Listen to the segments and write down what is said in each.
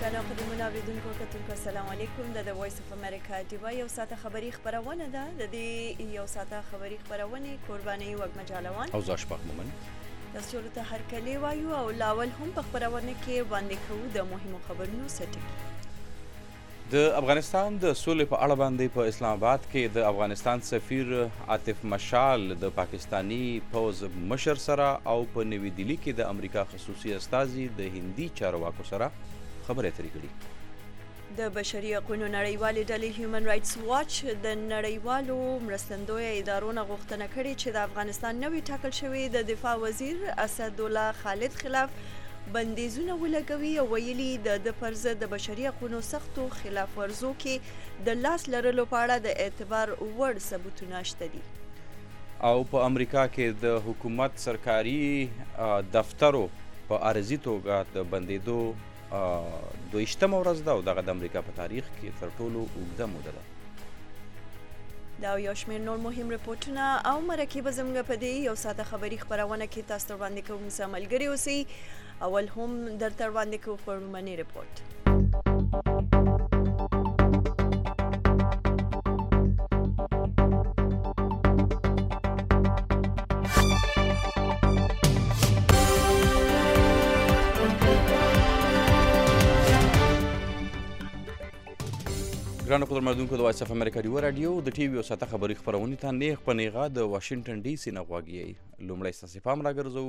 ګرانو قدرمن اوریدونکو کتونکو السلام علیکم د وایس اف امریکا دیوا یو ساعت خبری خبرونه ده د دې یو ساعت خبری خبرونه قرباني وګم جالوان او زاش پخ مومن تاسو ټول ته هر کلی وایو او لاول هم په خبرونه کې باندې کوو د مهمو خبرونو سټکی د افغانستان د سولې په اړه باندې په اسلام آباد کې د افغانستان سفیر عاطف مشال د پاکستانی پوز مشر سره او په نوی دلی کې د امریکا خصوصي استازي د هندي چارواکو سره خبرې اترې کړي د بشري حقوقو نړیوالې ډلې هیومن رائټس واچ د نړیوالو مرستندوی ادارو نه غوښتنه کړې چې د افغانستان نوی ټاکل شوی د دفاع وزیر اسدالله خالد خلاف بندیزونه ولګوي او ویلي د ده پر ضد د بشري حقونو سختو خلاف ورزو کې د لاس لرلو په اړه د اعتبار وړ ثبوتونه شته دي. او په امریکا کې د حکومت سرکاري دفترو په عرضي توګه د بندېدو دوه ویشتمه ورځ ده او دغه د امریکا په تاریخ کې تر ټولو اوږده موده ده. دا او یو شمېر نور مهم رپورټونه او مرکې به زموږ په دې یو ساعته خبري خپرونه کې تاسو ته وړاندې کوو موږ سره ملګري اوسئ اول هم درته وړاندې کوو خپل لومړنی رپورټ ګرانو قدرمنونکو د وایس اف امریکا ډیو رادیو د ټي وي او ساته خبري خبرونه ته نیغ په نیغه د واشنگټن ډي سي نه غواګي لومړی ساسي پام راګرځو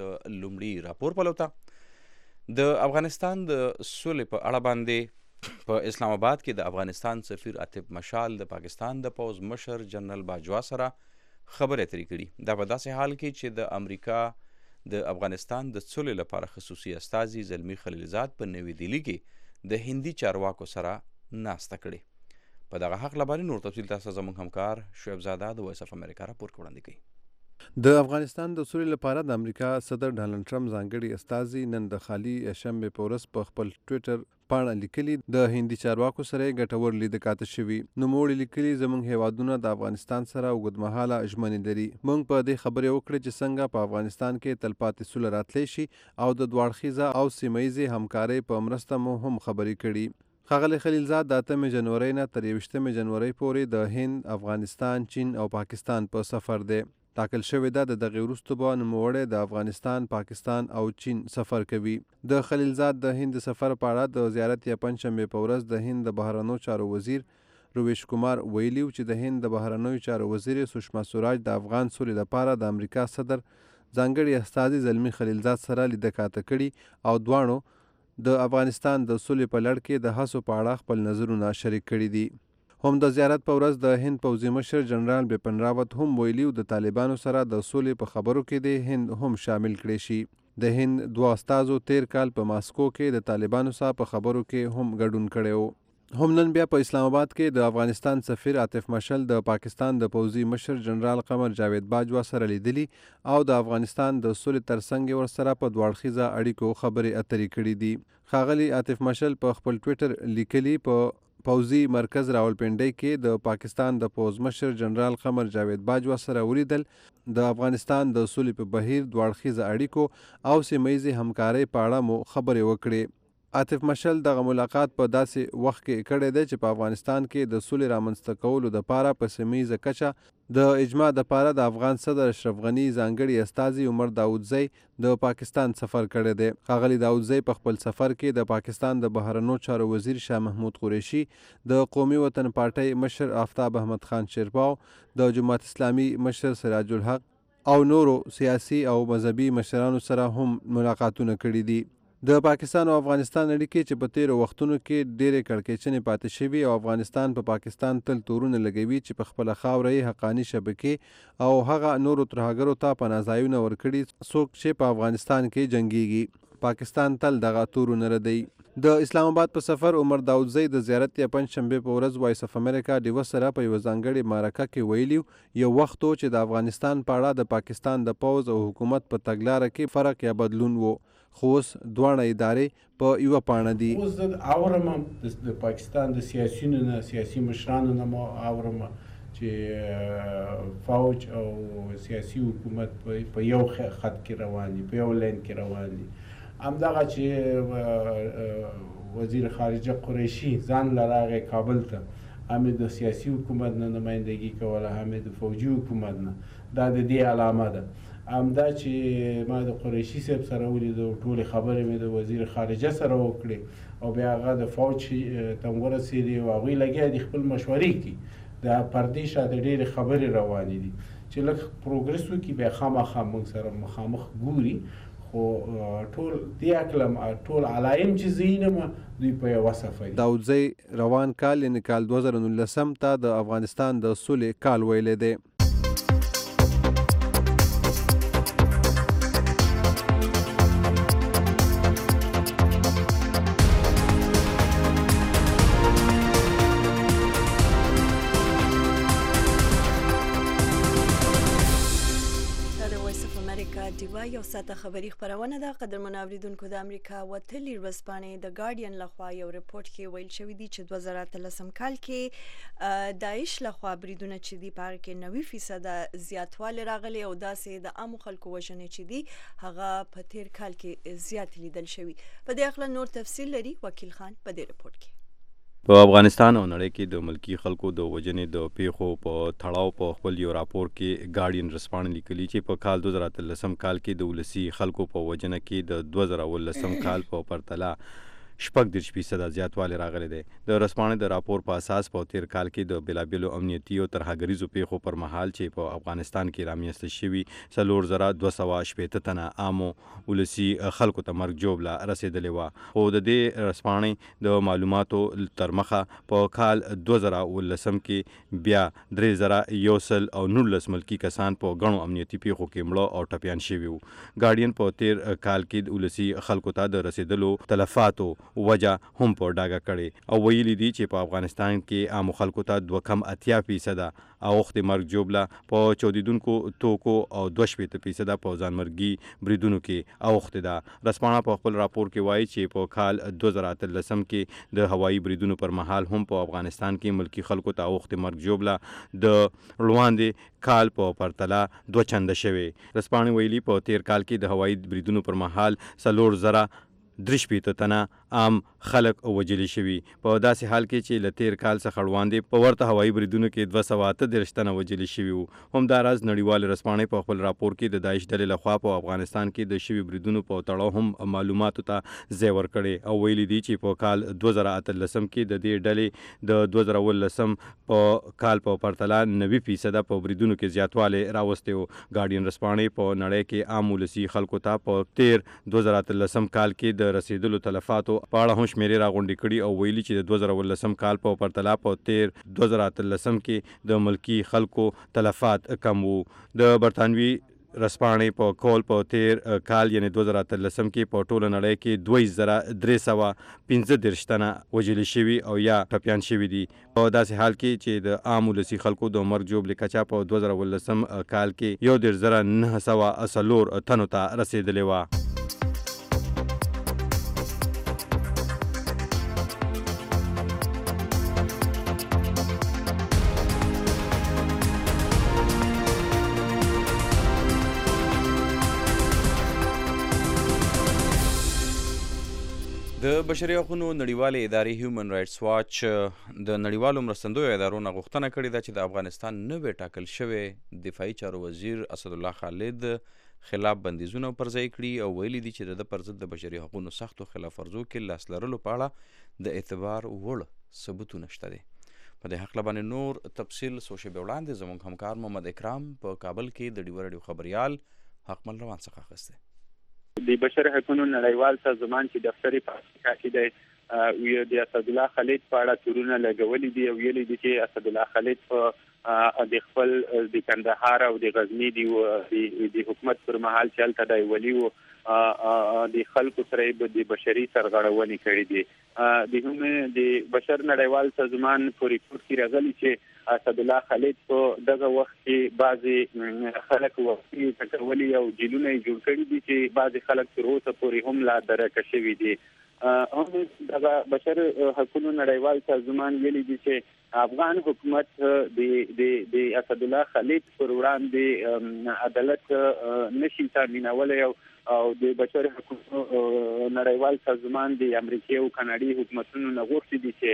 د لومړي راپور په لوتا د افغانستان د سولې په اړه باندې په اسلام آباد کې د افغانستان سفیر عاطف مشال د پاکستان د پوز مشر جنرال باجوا سره خبرې اترې کړي. دا په داسې حال کې چې د امریکا د افغانستان د سولې لپاره خصوصي استازي زلمي خلیلزاد په نوي دلی کې د هندي چارواکو سره ناسته کړې. په دغه حق لبارې نور تفصیل تاسو زموږ همکار شعیب زاده د وایس اف امریکا راپور کې وړاندې کوي. د افغانستان د سولې لپاره د امریکا صدر ډانلډ ټرمپ ځانګړي استازي نن د خالي شنبې په ورځ په خپل ټویټر پاڼه لیکلي، د هندي چارواکو سره یې ګټور لیده کاته شوي. نوموړي لیکلي، زموږ هېوادونه د افغانستان سره اوږدمهاله ژمنې لري. موږ په دې خبرې وکړې چې څنګه په افغانستان کې تلپاتې سوله راتلی شي او د دواړخیزه او سیمه ییزې همکارۍ په مرسته مو هم خبرې کړي. ښاغلی خلیلزاد د اتمې جنورۍ نه تر یوویشتمې جنورۍ پورې د هند، افغانستان، چین او پاکستان په سفر دی. ټاکل شوې ده د دغې وروسته به نوموړی د افغانستان، پاکستان او چین سفر کوي. د خلیلزاد د هند د سفر په اړه د زیارت یا پنجشنبې په ورځ د هند د بهرنیو چارو وزیر رویش کمار ویلي و چې د هند د بهرنیو چارو وزیرې سوشما سوراج د افغان سولې لپاره د امریکا صدر ځانګړي استازي زلمي خلیلزاد سره لیده کاته کړي او دواړو د افغانستان د سولې په لړ کې د هڅو په اړه خپل نظرونه شریک کړي دي. هم د زیارت په ورځ د هند پوځي مشر جنرال بپن راوت هم ویلي و د طالبانو سره د سولې په خبرو کې دې هند هم شامل کړې شي. د هند دوه استازو تیر کال په ماسکو کې د طالبانو سره په خبرو کې هم ګډون کړی و. هم نن بیا په اسلام اباد کې د افغانستان سفیر عاطف مشعل د پاکستان د پوځي مشر جنرال قمر جاوید باجوه سره لیدلي او د افغانستان د سولې تر څنګ یې ورسره په دوه اړخیزه اړیکو خبرې اترې کړې دي. ښاغلي عاطف مشعل په خپل ټویټر لیکلي په پوځي مرکز راولپنډۍ کې د پاکستان د پوځ مشر جنرال قمر جاوېد باجوه سره ولیدل، د افغانستان د سولې په بهیر، دوه اړخیزه اړیکو او سیمه ییزې همکارۍ په اړه مو خبرې وکړې. عاطف مشعل دغه ملاقات په داسې وخت کې کړی دی چې په افغانستان کې د سولې رامنځته کولو دپاره په سیمه ییزه کچه د اجماع دپاره د افغان صدر اشرف غني ځانګړي استازي عمر داودزی د پاکستان سفر کړی دی. ښاغلي داودزی په خپل سفر کې د پاکستان د بهرنو چارو وزیر شاه محمود قریشي، د قومي وطن پارټۍ مشر آفتاب احمد خان شېرپاو، د جماعت اسلامي مشر سراج الحق، او نورو سیاسي او مذهبي مشرانو سره هم ملاقاتونه کړي دي. د پاکستان او افغانستان اړیکې چې په تېرو وختونو کې ډېرې کړکېچنې پاتې شوي او افغانستان په پاکستان تل تورونه لګوي چې په خپله خاوره یې حقاني شبکې او هغه نورو ترهګرو ته پناه ځایونه ورکړي څوک چې په افغانستان کې جنګېږي پاکستان تل دغه تورونه ردوي. د اسلام اباد په سفر عمر داودزی د زیارت یا پنج شنبې په ورځ وایس اف امریکا ډیوه سره په یوه ځانګړې مارکه کې ویلي یو وخت و چې د افغانستان په اړه د پاکستان د پوځ او حکومت په تګلاره کې فرق یا بدلون و، خو اوس دواړه ادارې په یوه پاڼه دي. اوس زه اورم، د پاکستان د سیاسیونو نه، سیاسي مشرانو نه اورم چې فوج او سیاسي حکومت په یو خط کې روان دي، په یو لین کې روان دي. همدغه چې وزیر خارجه قریشي ځان له راغی کابل ته، هم یې د سیاسي حکومت نه نمایندګي کوله هم یې د فوجي حکومت نه دا د دې علامه ده هم دا چې ما د قریشي صاحب سره ولیدو ټولې خبرې مې د وزیر خارجه سره وکړې او بیا هغه د فوج ته ورسېدې او هغوی لګیا دي خپل مشورې کوي د پردې شاته ډېرې خبرې روانې دي چې لږ پروګرس وکړي بیا خامخا موږ سره مخامخ ګوري خو ټول دې اکلم ټول علایم چې زینم دوی په یو صفه دي داودزی روان کال یعنې کال دوه زره نولس ته د افغانستان د سولې کال ویلی دی. دا د وایس اف امریکا ډیوه یو ساعته خبري خپرونه ده قدرمن اوریدونکو د امریکا وتلي ورځپاڼې د ګارډین له خوا یو رپوټ کې ویل شوي دي چې 2013 کال کې داعش له خوا بریدونه چې دي په هغه کې 90 فیصد زیاتوالی راغلی او داسې د عامو خلکو وژنې چې دي هغه په تیر کال کې زیات لیدل شوي په دې اړه نور تفصیل لري وکیل خان په دې رپوټ کې په افغانستان او نړۍ کې د ملکي خلکو د وژنې د پېښو په تړاو په خپل یو راپور کې ګارډین ورځپاڼې لیکلي چې په کال دوه زره اتلسم کال کې د ولسي خلکو په وژنه کې د دوه زره اوولسم کال په پرتله شپږ دېرش فیصده زیاتوالی راغلی دی. د ورځپاڼې د راپور په اساس په تېر کال کې د بېلابېلو امنیتي او ترهګریزو پېښو پر مهال چې په افغانستان کې رامینځته شوي څلور زره دوه سوه شپېته تنه عامو ولسي خلکو ته مرګ ژوبله رسېدلې وه خو د دې ورځپاڼې د معلوماتو ترمخه په کال دوه زره او لسم کې بیا درې زره یو سل او نولس ملکي کسان په ګڼو امنیتي پېښو کې مړه او ټپیان شوي وو. ګارډین په تېر کال کې د ولسي خلکو ته د رسېدلو تلفاتو وجه هم په ډاګه کړې او ویلي دي چې په افغانستان کې عامو خلکو ته دوه کم اتیا فیصده اوښتې مرګ ژوبله په چاودېدونکو توکو او دوه شپېته فیصده په ځانمرګي بریدونو کې اوښتې ده. ورځپاڼه په خپل راپور کې وايي چې په کال دوه زره اتلسم کې د هوایي بریدونو پر مهال هم په افغانستان کې ملکي خلکو ته اوښتې مرګ ژوبله د وړاندې کال په پرتله دوه چنده شوې. ورځپاڼې ویلي، په تېر کال کې د هوایي بریدونو پر مهال څلور زره. دري شپېته تنه عام خلک وژل شوي، په داسې حال کې چې له تېر کال څخه وړاندې په ورته هوایي بریدونو کې دوه سوه اته دېرش تنه وژل شوي وو. همدا راز نړیوالې ورځپاڼې په خپل راپور کې د داعش ډلې له خوا په افغانستان کې د شوي بریدونو په تړاو هم معلوماتو ته ځای ورکړی او ویلي دي چې په کال دوه زره اتلسم کې د دې ډلې د دوه زره اوولسم په کال په پرتله نوي فیصده په بریدونو کې زیاتوالی راوستی و. ګارډین ورځپاڼې په نړۍ کې عام ولسي خلکو ته په تېر دوه زره اتلسم کال کې د رسېدلو تلفاتو په اړه هم شمېرې راغونډې کړي او ویلي چې د دوه زره اوولسم کال په پرتله په تېر دوه زره اتلسم کې د ملکي خلکو تلفات کم وو. د برتانوي ورځپاڼې په قول په تېر کال یعنې دوه زره اتلسم کې په ټوله نړۍ کې دوه زره درې سوه پنځه دېرش تنه وژل شوي او یا ټپیان شوي دي په داسې حال کې چې د عام ولسي خلکو د مرګ ژوبلې کچه په دوه زره او لسم کال کې یو دېرش زره نهه سوه څلور تنو ته رسېدلې وه. د بشري حقونو نړیوالې ادارې هیومن رایټس سواچ د نړیوالو مرستندویو ادارو نه غوښتنه کړې ده چې د افغانستان نوی ټاکل شوی دفاعي چارو وزیر اسدالله خالد خلاف بندیزونه پر ځای کړي او ویلي دي چې د ده پر ضد د بشري حقوقو سختو خلاف ورزو کې لاس لرلو په اړه د اعتبار وړ ثبوتونه شته دي په دې حق باندې نور تفصیل څو شېبې وړاندې زموږ همکار محمد اکرام په کابل کې د ډیوه رډیو خبریال حقمل روان څخه اخیستی د بشري حقوقو نړیوال سازمان چې دفتر یې په امریکا کې دی ویو د اسدالله خالد په اړه تورونه لګولې دي او ویلي دي چې اسدالله خالد په د خپل د کندهار او د غزنی دی د حکومت پر مهال چې هلته دی ولی وو د خلکو سره به د بشري سرغړونې کړې دي د هم د بشر نړیوال سازمان په ریپورت کې راغلي چې اسد الله خالد په دغه وخت کې بعضي خلک وختي تکولي او جیلونه جوړ کړي دي چې بعضي خلک تر اوسه پورې هم لا درکه شوي دي هم د دغه بشر حقونو نړیوال سازمان ویلي دي چې افغان حکومت د د د اسد الله خلیق پر وړاندې عدالت نشي تامینولای او او د بشر حقوقو نړیوال سازمان د امریکای او کاناډي حکومتونو نه غوښتي دي چې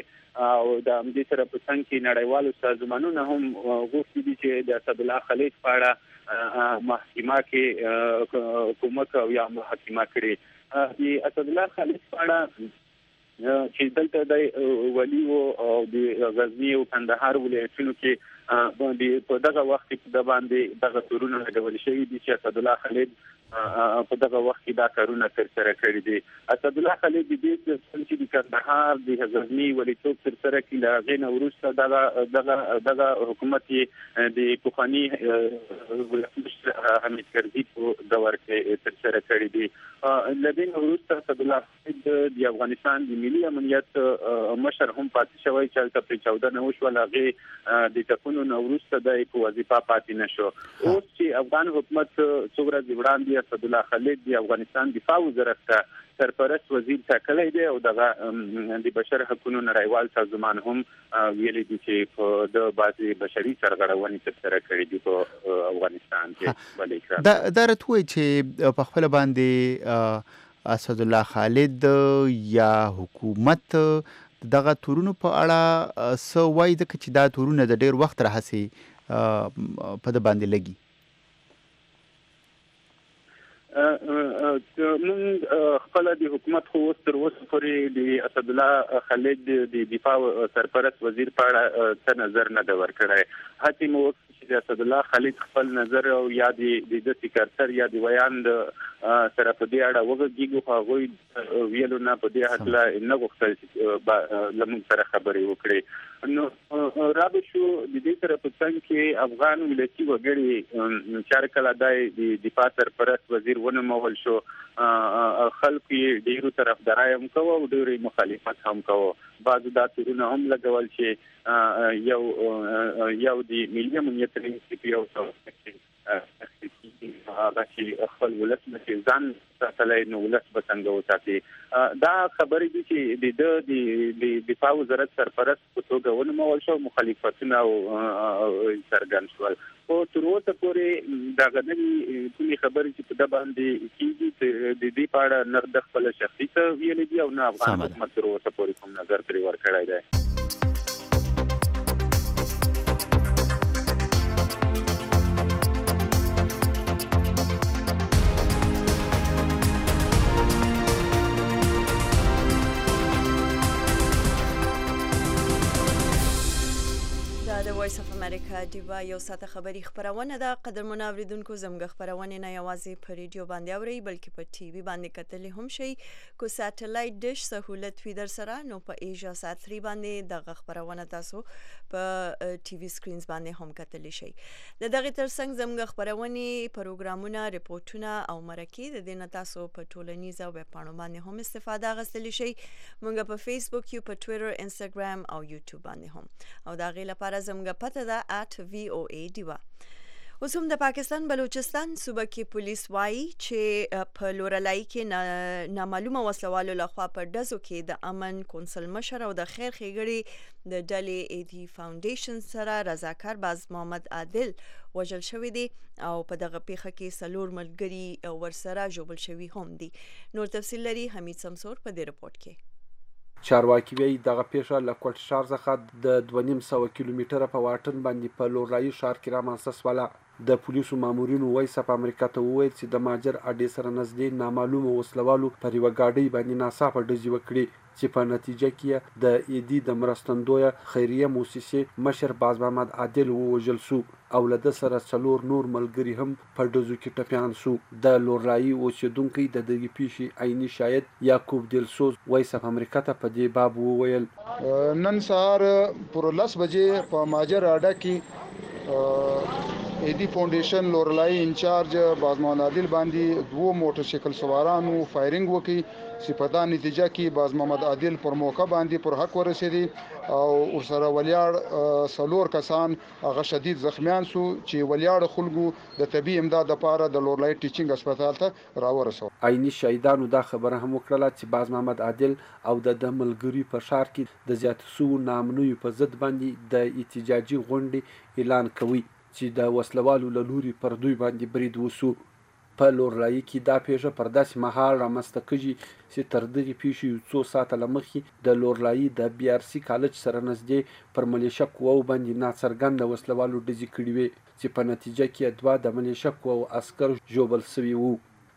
او د امدی سره په څنګ کې نړیوالو سازمانونو هم غوښتي دي چې د اسد الله خلیق په اړه محکمه کې کومک او یا محاکمه کړي د اسدالله خالص په اړه چې دلته د ولي او د غزنی او کندهار ولایتونو کې باندې په دغه وخت کې د باندې دغه تورونه لګول شوی دي چې اسد الله خالد په دغه وخت کې دا کارونه تر سره کړی دي اسد الله خالد د دې څخه چې د کندهار د غزنی ولیتوب تر سره کړي لا غین ورسته دغه دغه دغه حکومت د پخواني ولسمشر حامد کرزي په دور کې تر سره کړې دي لدین وروسته صد الله حمید د افغانستان د ملي امنیت مشر هم پاتې شوی چې تل په 14 نه وشو لاغه د ټکونو نو وروسته د په وظیفه پاتې نشو اوس چې افغان حکومت څوره د وړاندې صد الله خالد د افغانستان دفاع وزارت ته سرپرست وزیر ټاکلی دی او دغه د بشر حقوقو نړیوال سازمان هم ویلي دي چې په د بعضې بشري سرغړونې ترسره کړې دي په افغانستان کې بل اکرام دا دا رته وایي چې په خپل باندې اسدالله خالد یا حکومت دغه تورونو په اړه څه وایي ځکه چې دا تورونه د ډیر وخت راهسې په د باندې لګي موږ خپل د حکومت خو اوس تر اوسه پورې د اسد الله خالد د دفاع سرپرست وزیر په اړه څه نظر نه دی ورکړی هڅې مو وکړې چې د اسد الله خالد خپل نظر او یا د د سکرتر یا د ویاند سره په دې اړه وغږیږو هغوی ویلو نه په دې حق لا نه غوښتل لمون سره خبرې وکړي نو رابه شو د دې سره په څنګ کې افغان ولسی وګړي چار کله دای د دفاع سرپرست وزیر ونمول شو خلک یې ډیرو طرفدارای هم کوو او ډیرو مخالفت هم کوو بعض دا تورونه هم لګول چې یو یو دی ملي امنیت رئیس په یو څه هغه چې خپل ولس نه چې ځان ساتلای نو ولس به څنګه وساتي دا خبرې دي چې د د دفاع وزارت سرپرست په توګه ونمول شو مخالفتونه او څرګند شول او تر اوسه پورې دا غنوي کومې خبرې چې په د باندې کیږي د دې په اړه نه د خپل شخصي ته ویل دي او نه افغان حکومت تر اوسه پورې نظر پرې ورکړی دی. وایس اف امریکا دیوا یو ساعت خبری خبرونه ده قدرمن اوریدونکو زموږ خبرونه نه یوازې په ریډیو باندې اوري بلکې په ټي وي باندې کتلې هم شي که ساتلایت ډیش سهولت وی درسره نو په ایژا سات 3 باندې دغه خبرونه تاسو په ټي وي سکرینز باندې هم کتلی شئ د دغه ترڅنګ زموږ خبرونه پروګرامونه رپورټونه او مرکې د دینه تاسو په ټولنیزه ویب پاڼو باندې هم استفاده غستلی شئ مونږ په فیسبوک یو په ټویټر انستګرام او یوټیوب باندې هم او دا غي لپاره زموږ پته ده @voa دیوا اوس هم د پاکستان بلوچستان صوبه کې پولیس وایي چې په لورلای کې نامعلومه وسلوالو لخوا په دزو کې د امن کونسل مشر او د خیر خېګړي د ډلې ایدي فاونډیشن سره رضاکار باز محمد عادل وژل شوې دي او په دغه پیخه کې سلور ملګری ورسره جوړل شوی هم دي نور تفصیل لري حمید سمسور په دې رپورت رپورټ کې. چارواکي وایي دغه پېښه له کوټ ښار څخه د دوه نیم سوه کیلومتره په واټن باندې په لورلايي ښار کې رامنځته شوله. د پولیسو مامورینو وایس اپ امریکا ته وویل چې د ماجر اډې سره نزدې نامعلومو وسله والو پر یوه ګاډۍ باندې ناڅاپه ډزې وکړې چې په نتیجه کې یې د اېدي د مرستندویه خیریه موسسې مشر باز محمد عادل ووژل شو او له ده سره څلور نور ملګري هم په ډزو کې ټپیان شو. د لورلايي اوسېدونکی د دغې پېښې عیني شاهد یعقوب دلسوز وایس اف امریکا ته په دې باب وویل. نن سهار پر لس بجې په ماجر اډه کې ايدي فاونډېشن لورلايي انچارج بازمحمد عادل باندې دوو موټرسيکل سوارانو فايرنګ وکړ چې په دا نتيجه کې بازمحمد عادل پر موقع باندې پر حق ورسېد او ورسره ولياړ څلور کسان هغه شدید زخمیان سو چي ولیاړو خلګو د طبي امداد دپاره د لورلايت ټیچنګ اسپتال ته راورسول. عیني شهیدانو دا خبره هم وکړله چي باز محمد عادل او د ده ملګريو په ښار کي د زیاتو سوو ناامنیو په ضد باندي د احتجاجي غونډي اعلان کوی چي د وسله والو له لوري پر دوی باندي برید وسو. په لورلايي کي دا پېښه پر داسي مهال رامنځته کږي سي تر دغي پېښي يو څو ساعته له مخکي د لورلايي د بي ار سي کالج سره نزدې پر ملېشه قواوو باندي ناڅرګنده وسله والو ډزي کړي وې چي په نتيجه کي يې دوه د ملېشه قواوو عسکر ژوبل سوي وو.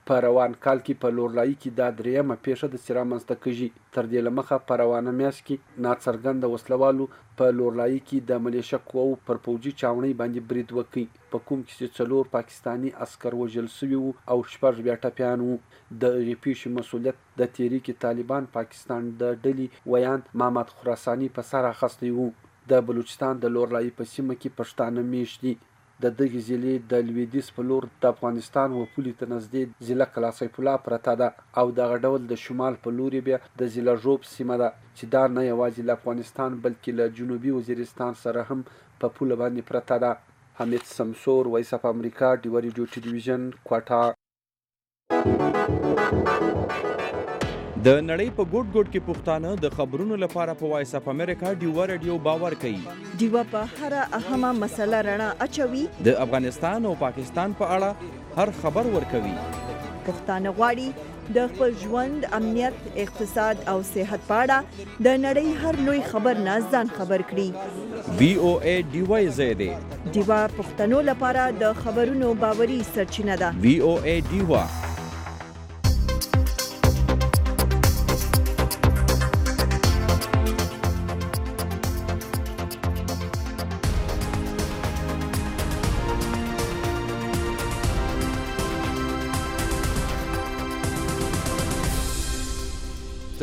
په روان کال کي په لورلايي کي دا درېيمه پېښه ده چي رامنځته کږي. تر دې له مخه په روانه مياشت کي ناڅرګنده وسله والو په لورلايي کي د ملېشه قواوو پر پوجي چاوڼۍ باندي بريد وکړ. په کوم کې چې څلور پاکستاني عسکر وژل شوي وو او شپږ بیا ټپیان وو. د دغې پېښې مسوولیت د تحریک طالبان پاکستان د ډلې ویاند محمد خراساني په سر اخیستی وو. د بلوچستان د لورلايي په سیمه کې پښتانه مېشت دي. د دغې ضلعې د لوېدیځ په لور د افغانستان و پولې ته نزدې ضلع قلعه سیف الله پرته ده او دغه ډول د شمال په لورې بیا د ضلع ږوب سیمه ده چې دا نه یوازې له افغانستان بلکې له جنوبي وزیرستان سره هم په پوله باندې پرته ده. حمید سمسور، وایس اف امریکا، ډیوه ریډیو ټیلیویژن، کوټه. د نړۍ په ګوټ ګوټ کې پښتانه د خبرونو لپاره په وایس اف امریکا ډیوه رډیو باور کوي. ډیوه په هره اهمه مسله رڼا اچوي. د افغانستان او پاکستان په اړه هر خبر ورکوي. پښتانه غواړي د خپل ژوند، امنیت، اقتصاد او صحت په اړه د نړۍ هر لوی خبر نه ځان خبر کړي. وي او ای ډیوه ځای دی. ډیوه پښتنو لپاره د خبرونو باوري سرچینه ده. وي او ای ډیوه.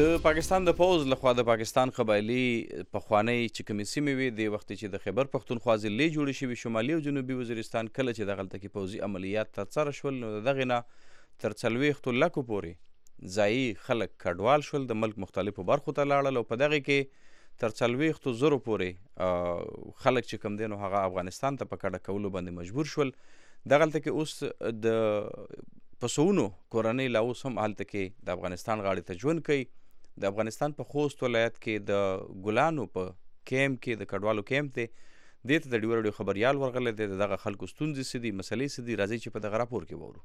د پاکستان د پوز لخوا د پاکستان قبایلی پخوانی چې کومې سیمې وي د وخت چې د خیبر پښتونخوا ضلع جوړې شوې شمالي او جنوبي وزیرستان کله چې دغلته کې پوځي عملیات ترسره شول نو د دغه نه تر څلوېښتو لکو پورې ځایي خلک کډوال شول د ملک مختلفو برخو ته لاړل او په دغه کې تر څلوېښتو زرو پورې خلک چې کم دی نو هغه افغانستان ته په کډه کولو باندې مجبور شول دغلته کې اوس د پسونو کورنۍ لا اوس هم هلته کې د افغانستان غاړې ته ژوند کوي د افغانستان په خوست ولایت کې د ګلانو په کیمپ کې د کډوالو کیمپ دی دې ته د ډیوه راډیو خبریال ورغلی دی د دغه خلکو ستونزې څه دي مسلې څه دي راځئ چې په دغه راپور کې وورو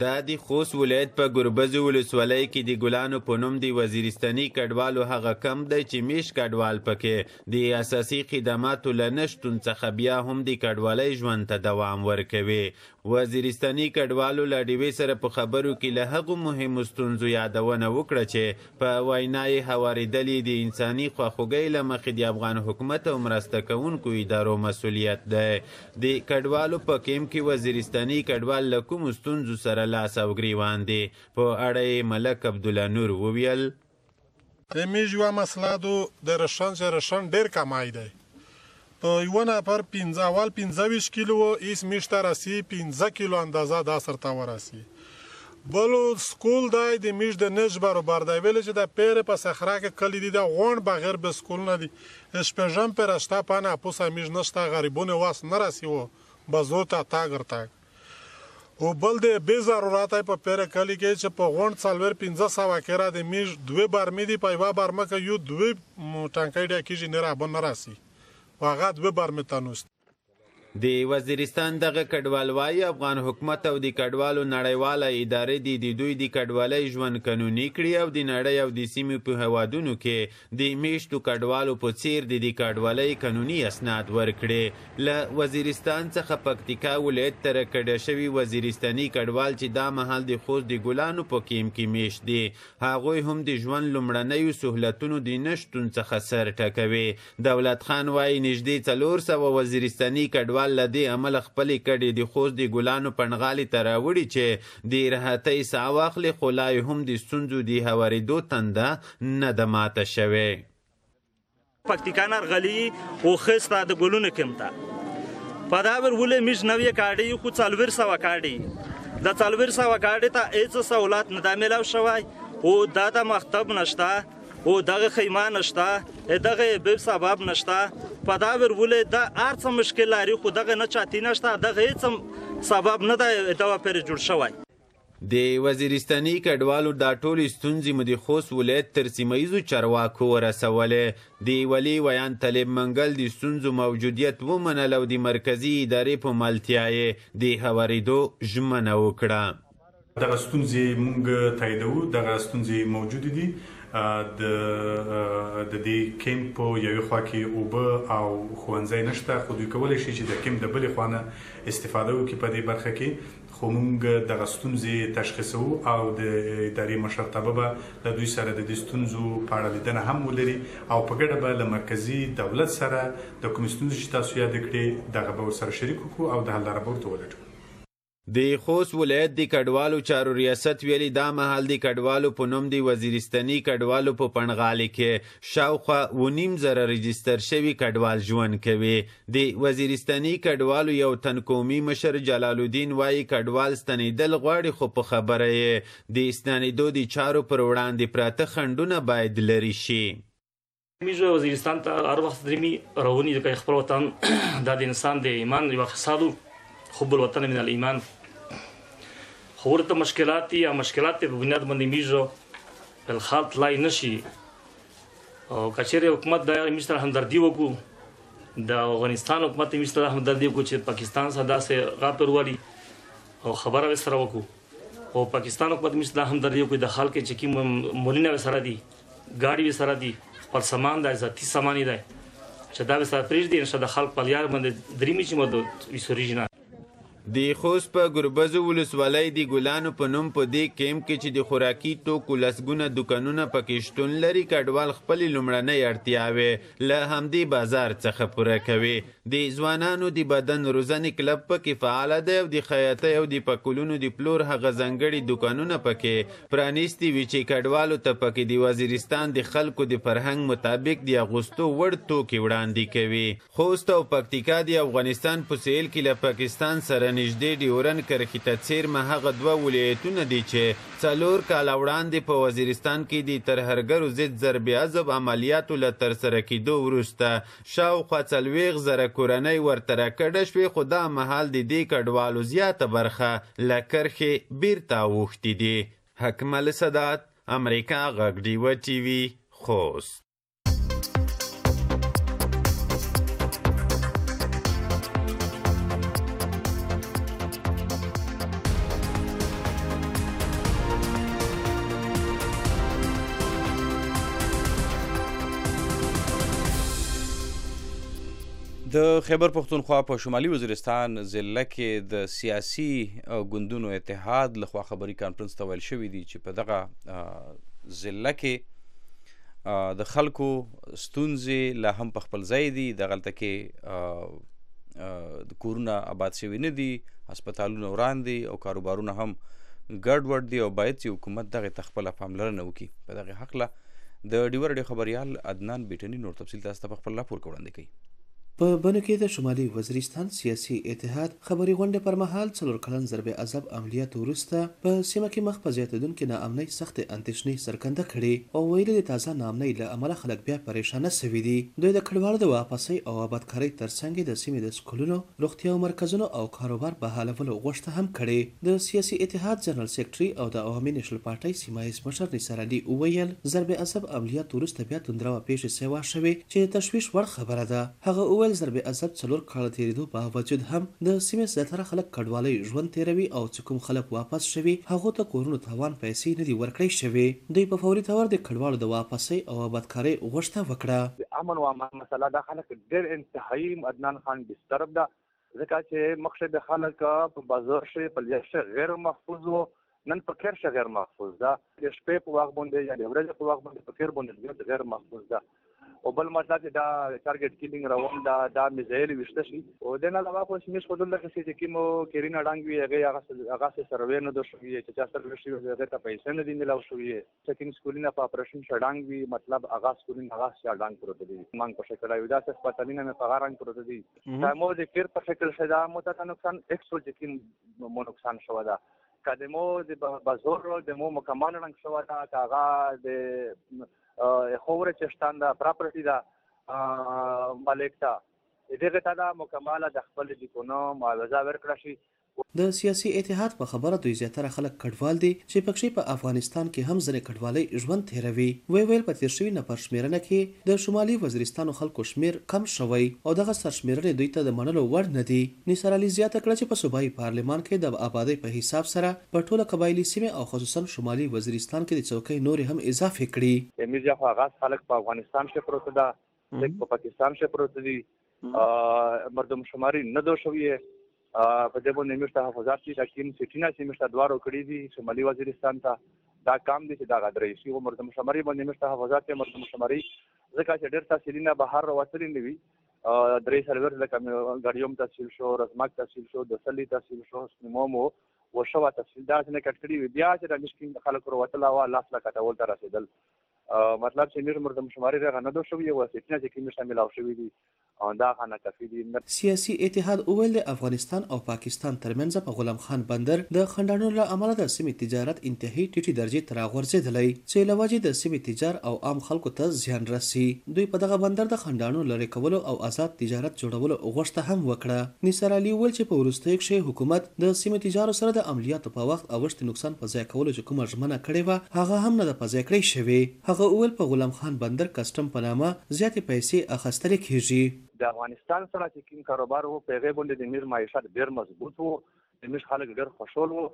دا د خوست ولایت په ګربزو ولسوالۍ کې د ګلانو په نوم د وزیرستاني کډوالو هغه کمپ دی چې میش کډوال پکې د اساسي خدماتو له نشتون څخه بیا هم د کډوالۍ ژوند ته دوام ورکوي وزیرستاني کډوالو له ډیوې سره په خبرو کې له هغو مهمو ستونزو یادونه وکړه چې په وینا یې هوارېدل یې د انساني خواخوږۍ له مخې د افغان حکومت او مرسته کوونکو ادارو مسوولیت دی. د کډوالو په کېمپ کې وزیرستاني کډوال له کومو ستونزو سره لاس او ګرېوان دي، په اړه یې ملک عبدالله نور وویل. زموږ یوه مسله د رشن چې رشن ډېر کمی دی په یوه نفر پنځه اول پنځه ویشت کیلو وو ایس میشت ته رسی پنځه کیلو اندازه دا سر ته ورسی بل سکول دای د میشت د نج برو بر دای ویلی چه دا پیر په صخره که کلی دی دا غونډ بغیر به سکول نه دی شپیژم پیر شته پانه اپوسه میشت نشته غریبونه واس نه رسی وو بزو ته تګ رتګ او بل دې بې ضرورته په پېره کلي کې چې په غونډ څلوېر پنځه سوه کېره د ميژ دوې برمې دي په يوه برمه کې يو دوې ټنکۍ ډکېژي نېره ابه نه رسي او هغه دوې برمې تنوس د وزیرستان دغه کډوال وایي افغان حکومت او د کډوالو نړیواله اداره دې د دوی د کډوالۍ ژوند قانوني کړي او د نړۍ او د سیمې په هېوادونو کې د میشتو کډوالو په څیر د دې کډوالۍ قانوني اسناد ورکړي. له وزیرستان څخه پکتیکا ولایت ته راکډه شوي وزیرستاني کډوال چې دا مهال د خوست د ګلانو په کیمپ کې میشت دي، هغوی هم د ژوند لومړنیو سهولتونو د نه شتون څخه سر ټکوي. دولت خان وايي، نږدې څلور سوه وزیرستاني کډوال له دې امله خپلې کډې د خوست د ګلانو پنډغالي ته راوړي چې د راحتۍ ساه واخلي، خو لا یې هم د ستونزو د هوارېدو تنده نه ده ماته شوې. پکتیکا نرغلي اوخسته د ګلونو کمته په دا ور ولې میش نوې کاډي خو څلور سوه کاډي د څلور سوه کاډي ته هیڅ سہولت نه دا میلاو شوی او دا د مکتب نشته او دغه خیمه نشته دغه به سبب نشته په دا ور ولې د ارڅ مشکل لري خو دغه نه چاتی نشته دغه هیڅ سبب نه دی دا پر جوړ شوی د وزیرستاني کډوالو دا ټولې ستونزې مو د خوست ولایت تر سیمه ییزو چارواکو ورسولې. د والي ویاند طالب منګل د ستونزو موجودیت ومنل او د مرکزي ادارې په ملتیا یې د هوارېدو ژمنه وکړه. دغه ستونزې موږ تاییدوو، دغه ستونزې موجودې دي. د د دې کمپ په یوې خوا کې اوبه او ښوونځی نشته، خو دوی کولی شي چې د کمپ د بلې خوا نه استفاده وکړي په دې برخه کې. خو موږ دغه ستونزې تشخیصوو او د ادارې مشرتابه به له دوی سره د دې ستونزو په اړه لیدنه هم ولري او په ګډه به له مرکزي دولت سره د کومې ستونزې چې تاسو یادې کړې دغه به ورسره شریکو کړو او د حل لاره به ورته ولټوو. د خوست ولایت د کډوالو چارو ریاست ویلي دا مهال د کډوالو په نوم د وزیرستاني کډوالو په پنډغالي کې شاوخوا اوه نیم زره رجستر شوي کډوال ژوند کوي. د وزیرستاني کډوالو یو تن قومي مشر جلال الدین وایي کډوال ستنېدل غواړي خو په خبره یې د ستنېدو د چارو پر وړاندې پراته خنډونه باید لرې شي. میزو وزیرستان ته هر وخت درمی روانی ځکه خپل وطن دا د انسان د ایمان یو خصالو حب الوطن من الايمان خو ورته مشکلات یا مشکلات په بنیاد باندې میزو بل خالت لای نشي او کچېرې حکومت دا مستر همدردي وکړو د افغانستان حکومت هم سره همدردي وکړو چې پاکستان سره داسې راپر ولي او خبره به سره وکړو او پاکستان حکومت هم سره همدردي وکړي د خلک چې کی مولینه به سره دي ګاډي به سره دي پر سامان د ذاتی سامان دی چې دا به سره پریږ دي ان شاء الله خلک په یار باندې درې میچ مو د وسوریجنال د خوست په ګربزو ولسوالۍ د ګلانو په نوم په دې کیمپ کې چې د خوراکي توکو لسګونه دوکانونه پکې شتون لري کډوال خپلې لومړنۍ اړتیاوې له همدې بازار څخه پوره کوي د ځوانانو د بدن روزنې کلب پکې فعال دی او د خیاطۍ او د پکولونو د پلور هغه ځانګړي دوکانونه پکې پرانیستي وي چې کډوالو ته پکې د وزیرستان د خلکو د فرهنګ مطابق د اغوستو وړ توکي وړاندې کوي خوست او پکتیکا د افغانستان په سویل کې له پاکستان سره نږدې ډیورنډ کرښې ته څېرمه هغه دوه ولایتونه دي چې څلور کاله وړاندې په وزیرستان کې د ترهرګرو ضد ضرب عضب عملیاتو له ترسره کېدو وروسته شاوخوا څلوېښت زره کورنۍ ورته راکډه شوې خو دا مهال د دې کډوالو زیاته برخه له کرښې بېرته اوښتي دي. حکمل سادات، امریکا غږ ډیوه ټي وي، خوست. د خیبر پښتونخوا په شمالي وزیرستان ضلع کې د سیاسي ګوندونو اتحاد لخوا خبري کانفرنس ته ویل شوې دي چې په دغه ضلع کې د خلکو ستونزې لا هم په خپل ځای دي دغلته کې د کورونه آباد شوي نه دي هسپتالونه وران دي او کاروبارونه هم ګډوډ دي او باید چې حکومت دغه ته خپله پاملرنه وکړي په دغه حق له د ډیوه رډیو خبریال عدنان بیټني نور تفصیل تاسو ته په خپل راپور کې وړاندې کوي په بنو کې د شمالي وزیرستان سیاسي اتحاد خبري غونډې پر مهال څلور کلن ضرب عضب عملیاتو وروسته په سیمه کې مخ په زیاتېدونکې ناامنۍ سختې اندېښنې څرګنده کړې او ویلي د تازه ناامنۍ له امله خلک بیا پرېشانه شوي دي. دوی د کډوالو د واپسۍ او آبادکارۍ ترڅنګ د سیمې د سکولونو، روغتیاو مرکزونو او کاروبار بحالولو غوښته هم کړې. د سیاسي اتحاد جنرل سیکرټري او د عوامي نیشنل پارټۍ سیمه ییز مشر نثار علي وویل، ضرب عضب عملیاتو وروسته بیا تندروه پېښې سیوا شوې چې د تشویش وړ خبره ده. هغه وویل، ضرب عضب څلور کاله تېرېدو باوجود هم د سیمې زیاتره خلک کډوالۍ ژوند تېروي او چې کوم خلک واپس شوي هغو ته کورونو تاوان پیسې نه دي ورکړی شوې. دوی په فوري طور د کډوالو د واپسۍ او ابادکارۍ غوښته وکړه. د امن و امان مسله دا خلک ډېر انتهايي عدنان خان ډسټرب ده ځکه چې مخشه به خلک په بازار شي په لږ شي غیر محفوظ وو نن په خیر شي غیر محفوظ ده د شپې په وخت باندې یا د ورځې په وخت باندې په خیر باندې غیر محفوظ ده او بل مطلب چې دا ټارګټ کیلینګ روان دا دا میزایل وشته شي او د نه علاوه خو سمیش په دغه کې چې کوم کیرینه ډنګ وی هغه هغه سروې نه د شوې چې چا سره شي هغه ته پیسې نه دي ملاو شوې څه کوم سکولونه په اپریشن شه ډانګ وی مطلب هغه سکولونه هغه شه ډانګ پروت دی مانګ په شکل وی دا څه پتلینه مې په غرنګ پروت دی دا مو د کیر په شکل شه دا مو ته نقصان اکسو چې کوم مو نقصان شو دا کدمو د بازور د مو مکمل رنګ شو دا کاغه د خوره چشتان دا پراپرټی دا مالک تا دغه ته دا مکمله د خپل د کونو معاوضه ورکړه شي د سیاسي اتحاد په خبره دوی زیاتره خلک کډوال دي چې پکښې په افغانستان کې هم ځنې کډوالۍ ژوند تېروي. وې ویل په تېر شوي نفر شمېرنه کې د شمالي وزیرستانو خلکو شمېر کم شوی او دغه سرشمېرنې دوی ته د منلو وړ نه دي. نثار علي زیاته کړه چې په صوبايي پارلمان کې د ابادۍ په حساب سره په ټوله قبایلي سیمې او خصوصاً شمالي وزیرستان کې دې څوکۍ نورې هم اضافې کړي. د میر جعفر غاز خلک په افغانستان کښې پروت ده لیک په پاکستان کې پروت دی مردم شماري نه دو شوې په دې باندې موږ تحفظات دي چې کوم سټینا چې موږ دوارو کړی دي شمالي وزیرستان ته دا کام دي چې دا غدرې شي او مردم شماري باندې موږ تحفظات ته مردم شماري ځکه چې ډېر تحصیلي نه بهر راوتلي نه وي درې سرور لکه غړیوم تحصیل شو رزمک تحصیل شو د سلی تحصیل شو سنمومو وشوه تفصیل دا څنګه کټ کړی وی بیا چې د مشکین خلکو وروتلا وا لاس لا کټول تر رسیدل مطلب چې نور مردم شماري دغه نه دو شوی او سیټنه چې کوم شامل او شوی دي دا خانه کفي دي سیاسي اتحاد وویل د افغانستان او پاکستان ترمنځ په غلام خان بندر د خنډانو له امله د سیمې تجارت انتهایی ټیټي درجې ته راغورځیدلی چې له وجې د سیمې تجار او عام خلکو ته زیان رسی دوی په دغه بندر د خنډانو لرې کولو او ازاد تجارت جوړولو غوښته هم وکړه نثار علي وویل چې په وروستیو کښې حکومت د سیمه تجارو سره د عملیاتو په وخت اوښتي نقصان په ځای کولو چې کومه ژمنه کړې وه هغه هم نه ده په ځای کړی شوې. هغه وویل په غلام خان بندر کسټم په نامه زیاتې پیسې اخستلې کیږي. د افغانستان سره چې کوم کاروبار وو په هغې باندې د میر معیشت ډیر مضبوط وو د میر خلک ډیر خوشحال وو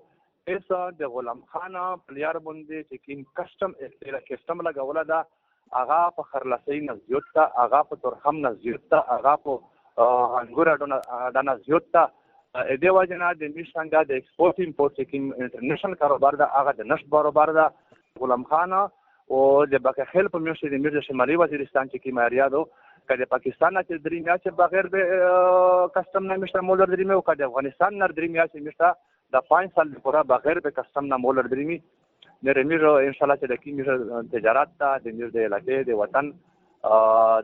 ایس د غلام خان په لیار باندې چې کوم کسټم اکټ کسټم لګوله ده هغه په خرلسۍ نه زیوت ته هغه په تورخم نه زیوت ته هغه په انګور ډنه زیوت ته دې وجنه د میشنګا د ایکسپورت امپورت چې کوم انټرنیشنل کاروبار ده هغه د نشت کاروبار ده غلام خان او د بکخیل په میاشت د میرزا شمالي وزیرستان چې کوم ایریا ده که د پاکستان نه درې میاشتې بغیر د کسټم نه مشته مولر درې او که د افغانستان نه درې میاشتې مشته د پنځ سال پوره بغیر د کسټم نه مولر درې میر امیر ان شاء الله چې د کیمې تجارت ته د میر د علاقې د وطن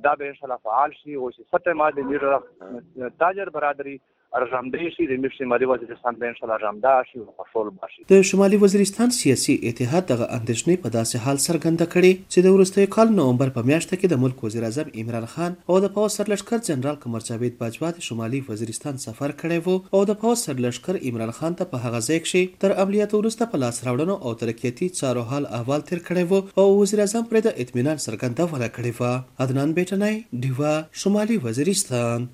دا به ان شاء الله فعال شي او چې سته ما د میر تاجر برادری رژامدې شي د میر شمالي وزیرستان به ان شاء الله رژامدا شي او خوشحال باشي د شمالي وزیرستان سیاسي اتحاد دغه اندېښنې په داسې حال څرګنده کړې چې د وروستیو کال نومبر په میاشت کې د ملک وزیراعظم عمران خان او د پوځ سرلښکر جنرال قمرجاوید باجوا د شمالي وزیرستان سفر کړی وو او د پوځ سرلښکر عمران خان ته په هغه ځای کښې تر عملياتو وروسته په لاس راوړنو او ترقيتي چارو حال احوال تېر کړی وو او وزيراعظم پرې د اطمينان څرګندونه کړې وه. عدنان بېټنی، ډيوه، شمالي وزيرستان.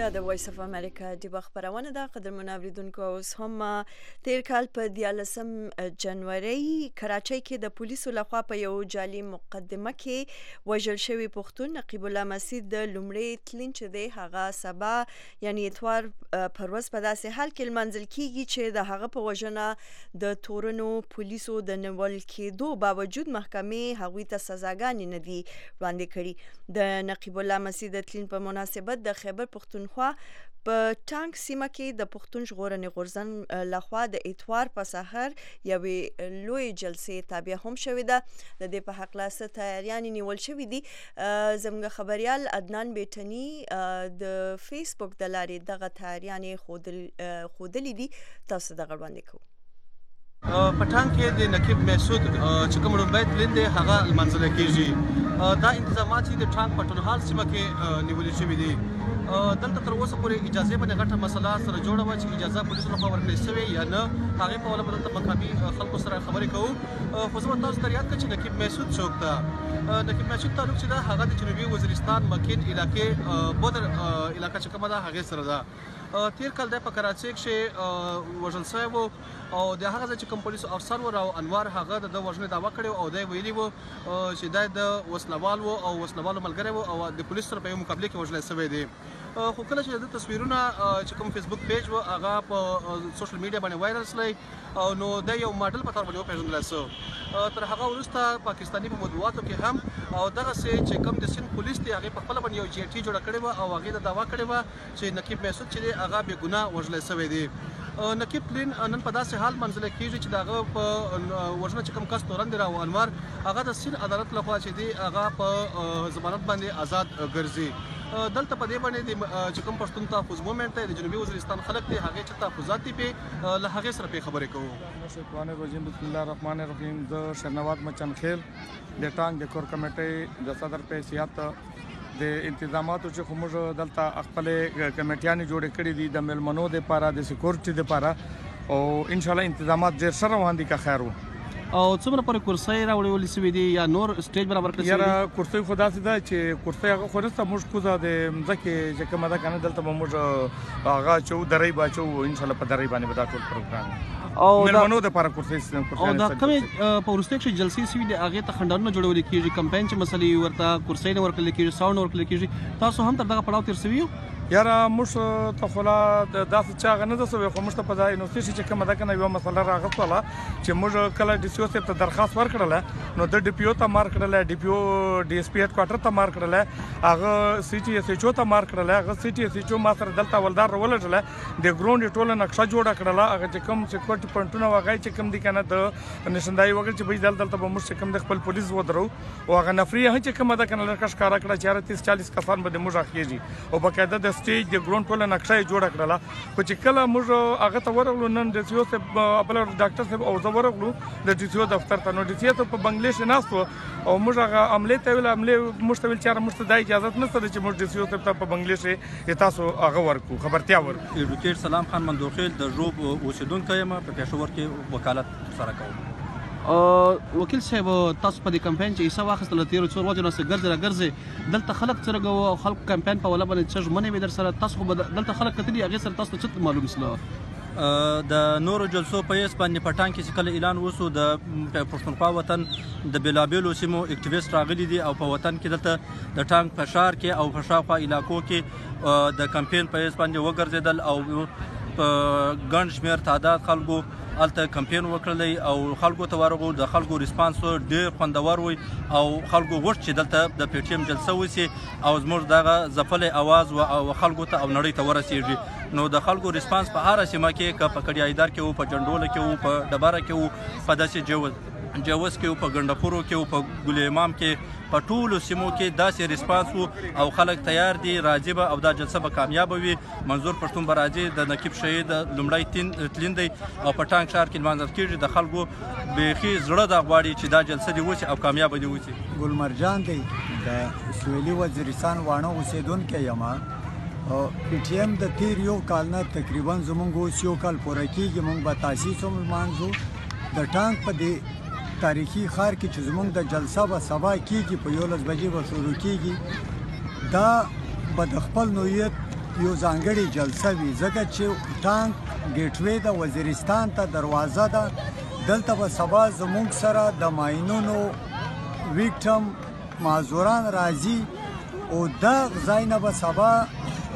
دا د وایس اف امریکا ډیوه خبرونه ده قدرمن اوریدونکو اوس هم تیر کال په 13 جنوري کراچۍ کې د پولیسو لخوا په یو جالي مقدمه کې وژل شوی پښتون نقیب الله مسید د لومړی تلین چې دی هغه سبا یعنی اتوار پر ورځ په داسې حال کې لمانځل کیږي چې د هغه په وژنه د تورنو پولیسو د نیول کېدو باوجود محکمې هغوی ته سزاګانې نه دي وړاندې کړي د نقیب الله مسیح د تلین په مناسبت د خیبر پښتونخوا په ټانک سیمه کې د پښتون ژغورنې غورځنګ لخوا د اتوار په سحر یوې لوی جلسې تابع هم شوې ده د دې په حق لا څه تیاریانې نیول شوې دي زموږ خبریال عدنان بیټني د فیسبوک د لارې دغه تیاریانې خودلې دي تاسو دغه وړاندې کوو پټان کې د نقیب محسود چې کوم لومړی تلین دی هغه لمنځل کیږي دا انتظامات چې د ټانک پټنحال سیمه کې نیول شوې دي دلته تر اوسه پورې اجازه باندې غټه مسله سره جوړه و چې اجازه پولیسو لخوا ورکړې شوې یا نه هغه په اړه دلته مقامي خلکو سره خبرې کوو خو زه به تاسو ته یاد کړم چې نقیب محسود څوک ده نقیب محسود تعلق چې ده هغه د جنوبي وزیرستان مکین علاقې بدر علاقه چې کومه ده هغه سره ده تیر کال د په کراچۍ کې وژل شوی وو او د هغه ځای چې کوم پولیسو افسر ور او انوار هغه د وژنې داوا کړې او دا ویلي وو چې دا د وسلوال وو او وسلوال ملګری وو او د پولیسو سره په مقابله کې وژل شوی دی خو کله چې د تصویرونه چې کوم فیسبوک پیج و هغه په سوشل میډیا باندې وایرل شول نو دی یو ماډل په طور باندې وپېژندل شو. تر هغه وروسته پاکستاني په مطبوعاتو کې هم او دغسې چې کوم د سند پولیس دي هغې په خپله باندې یو جي ټي جوړه کړې وه او هغې دا دعوا کړې وه چې نقیب محسود چې دی هغه بې ګناه وژل شوی دی. نقیب تلین نن په داسې حال لمانځل کېږي چې د هغه په وژنه چې کوم کس تورن دی راو انور هغه د سند عدالت لخوا چې دی هغه په ضمانت باندې ازاد ګرځي. دلته په دې باندې چې کوم پښتون تحفظ مومنټ دی د جنوبي وزیرستان خلک دي هغې تحفظاتی په له هغه سره په خبرې کوو شیطان الرجیم بسم الله الرحمن الرحیم د شنواد مچنخیل د ټانګ د کور کمیټې د صدر په حیثیت د انتظاماتو چې خموږ دلته خپل کمیټیانې جوړې کړې دي د ملمنو د لپاره د سکیورټي د لپاره او ان شاء الله انتظامات ډیر سره روان دي که خیر وو او څومره پر کرسۍ راوړول شوې دي یا نور سټیج برابر کړی یاره کرسۍ خو داسې ده چې کرسۍ هغه خو نسته موږ کوزه د مځکې چې کومه ده کنه دلته به موږ هغه چو درې باچو ان شاء الله په درې باندې به دا ټول پروګرام او ملمنو د لپاره کرسۍ او دا کومې په وروستۍ کې جلسې سوي دي هغه ته خندرونه جوړول کیږي کمپاین چې مسلې ورته کرسۍ نه ورکړل کیږي ساوند ورکړل کیږي تاسو هم تر دغه پړاو تیر سوي یاره موږ ته خلا داسې چاغه نه ده سوې خو موږ ته په ځای نو څه چې کومه ده کنه یو مسله راغله چې موږ کله ډي سي او صاحب ته درخواست ورکړل نو د ډي پی او ته مار کړل ډي پی او ډي اس پی هډ کوارټر ته مار کړل هغه سی ټي اس ایچ او ته مار کړل هغه سی ټي اس ایچ او ما سره دلته ولدار ولګل د ګراوند ټوله نقشه جوړه کړل هغه چې کوم سکیورټي پوینټونه وغای چې کوم دي کنه د نشندای وغه چې به دلته به موږ کوم د خپل پولیس ودرو او هغه نفری هغه چې کوم ده کنه لکه ښکارا کړه چې 30 40 کسان به موږ اخیږي او په قاعده د سټیج د ګراوند ټوله نقشه جوړه کړل خو چې کله موږ هغه ته ورغلو نن ډي سي او صاحب بل ډاکټر صاحب او زه ورغلو د ډي سي او دفتر ته نو ډي سي ته په بنگلې شي ناست او موږ هغه عملې ته ویل عملې موږ ته ویل چې موږ ته د اجازه نشته چې موږ ډي سي او صاحب ته په بنگلې شي تاسو هغه ورکو خبرتیا ورکو ایډوکیټ سلام خان مندوخیل د ژوب اوسیدونکو یم په پېښور کې وکالت سره کوم وکیل صاحب تاسو په دې کمپاین چې حصہ واخیستله تیرو څو ورځو نه څه ګرځې را ګرځې دلته خلک څه رګوه او خلکو کمپاین په ولا باندې څه ژمنې وې درسره تاسو خو دلته خلک کتلي هغه سره تاسو څه معلوم سلو د نورو جلسو په یس باندې پټان کې کله اعلان وسو د پښتونخوا وطن د بلابلو سیمو اکټیویست راغلي دي او په وطن کې دلته د ټانک فشار کې او فشار خو علاقو کې د کمپین په هیڅ باندې وګرځیدل او په ګڼ شمیر تعداد خلکو الته کمپین وکړل او خلکو ته ورغو د خلکو ریسپانس ډیر خوندور وي او خلکو غوښت چې دلته د پی ټی ایم جلسه وسی او زموږ دغه زپلې आवाज او خلکو ته او نړۍ ته ورسیږي نو د خلکو ریسپانس په هر سیمه کې ک په کډی ایدار کې او په جندول کې او په ډبره کې او په داسې جوز جوز کې او په ګنډپورو کې او په ګل امام کې په ټولو سیمو کې داسې ریسپانس وو او خلک تیار دي راځي به او دا جلسه به کامیاب وي منظور پښتون به راځي د نقیب شهید لومړی تلین دی او په ټانک شهر کې لمانځل کېږي د خلکو بیخي زړه دا غواړي چې دا جلسه دې وسي او کامیاب دې وسي ګل مرجان دی د سویلي وزیرستان واڼه اوسېدونکی یم او پی ټی ایم د تیر یو کال نه تقریبا زمونږ اوس یو کال پوره کیږي مونږ به تاسیس هم لمانځو د ټانک په دې تاریخي ښار کې چې زمونږ د جلسه به سبا کېږي په یولس بجې به شروع کېږي دا به د خپل نوعیت یو ځانګړی جلسه وي ځکه چې ټانک ګیټوی د وزیرستان ته دروازه ده دلته به سبا زموږ سره د ماینونو ویکټم معذوران راځي او دا ځای نه به سبا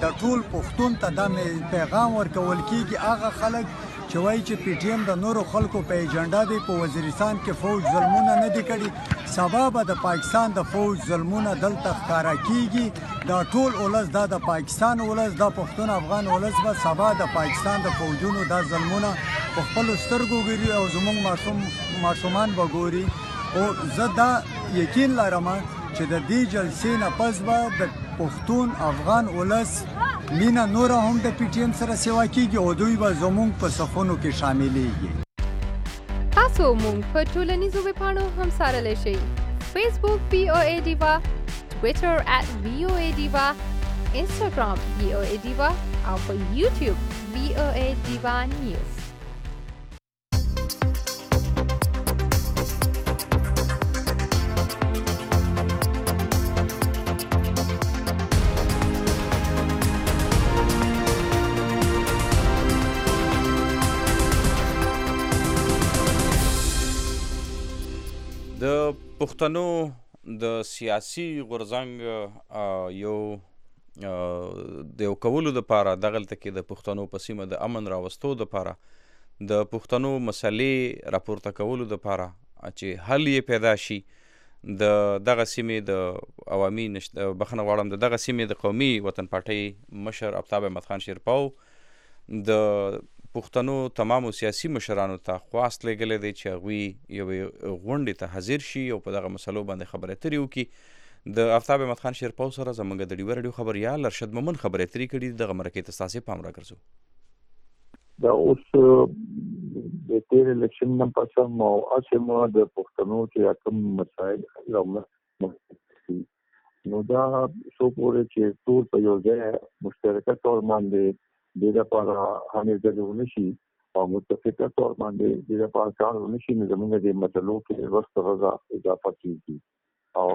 د ټول پښتون ته دا پیغام ورکول کیږي هغه خلک چې وایي چې پي ټي ایم د نورو خلکو په ایجنډا دی په وزیرستان کې فوج ظلمونه نه دی کړي سبا به د پاکستان د فوج ظلمونه دلته ښکارا کیږي دا ټول ولس دا د پاکستان ولس دا پښتون افغان ولس به سبا د پاکستان د فوجونو دا ظلمونه په خپل سترګو ګوري او زموږ ماشوم ماشومان به ګوري او زه دا یقین لرم چې د دې جلسې نه پس به د پښتون افغان ولس مینه نوره هم د پي ټي ایم سره سیوا کیږي او دوی به زمونږ په صفونو کې شاملیږي. تاسو مونږ په ټولنیزو ویبپاڼو هم څارلی شئ، فیسبوک وي او ای ډیوا، ټویټر ات وي او ای ډیوا، انسټاګرام وي او ای ډیوا او په یوټیوب وي او ای ډیوا نیوز. پښتنو د سیاسي غورځنګ یو د یو کولو لپاره دغلته کې د پښتنو په سیمه د امن راوستو لپاره د پښتنو مسلې راپورته کولو لپاره چې حل یې پیدا شي د دغه سیمې د عوامي نشت... بخنه غواړم د دغه سیمې د قومي وطن پارټۍ مشر افتاب احمد خان شیرپاو د پښتنو تمامو سیاسي مشرانو ته خواست لګلې دی چې هغوی یوې غونډې ته حاضر شي او په دغه مسلو باندې خبرې اترې وکړي د افتاب احمد خان شیرپاو سره زمونږ د ډیوه رادیو خبریال ارشد مومن خبرې اترې کړي دغه مرکې ته ستاسو پام راګرځو دا اوس د تیر الیکشن نه پس هم او اسې مو د پښتنو چې کوم مسایل رامنځته شي نو دا څو پورې چې ټول په یو ځای مشترکه تور باندې د لپاره هغه ځای ونشي او متفقه تور باندې د لپاره کار ونشي نو زموږ د مسلو کې ورسره اضافه کیږي او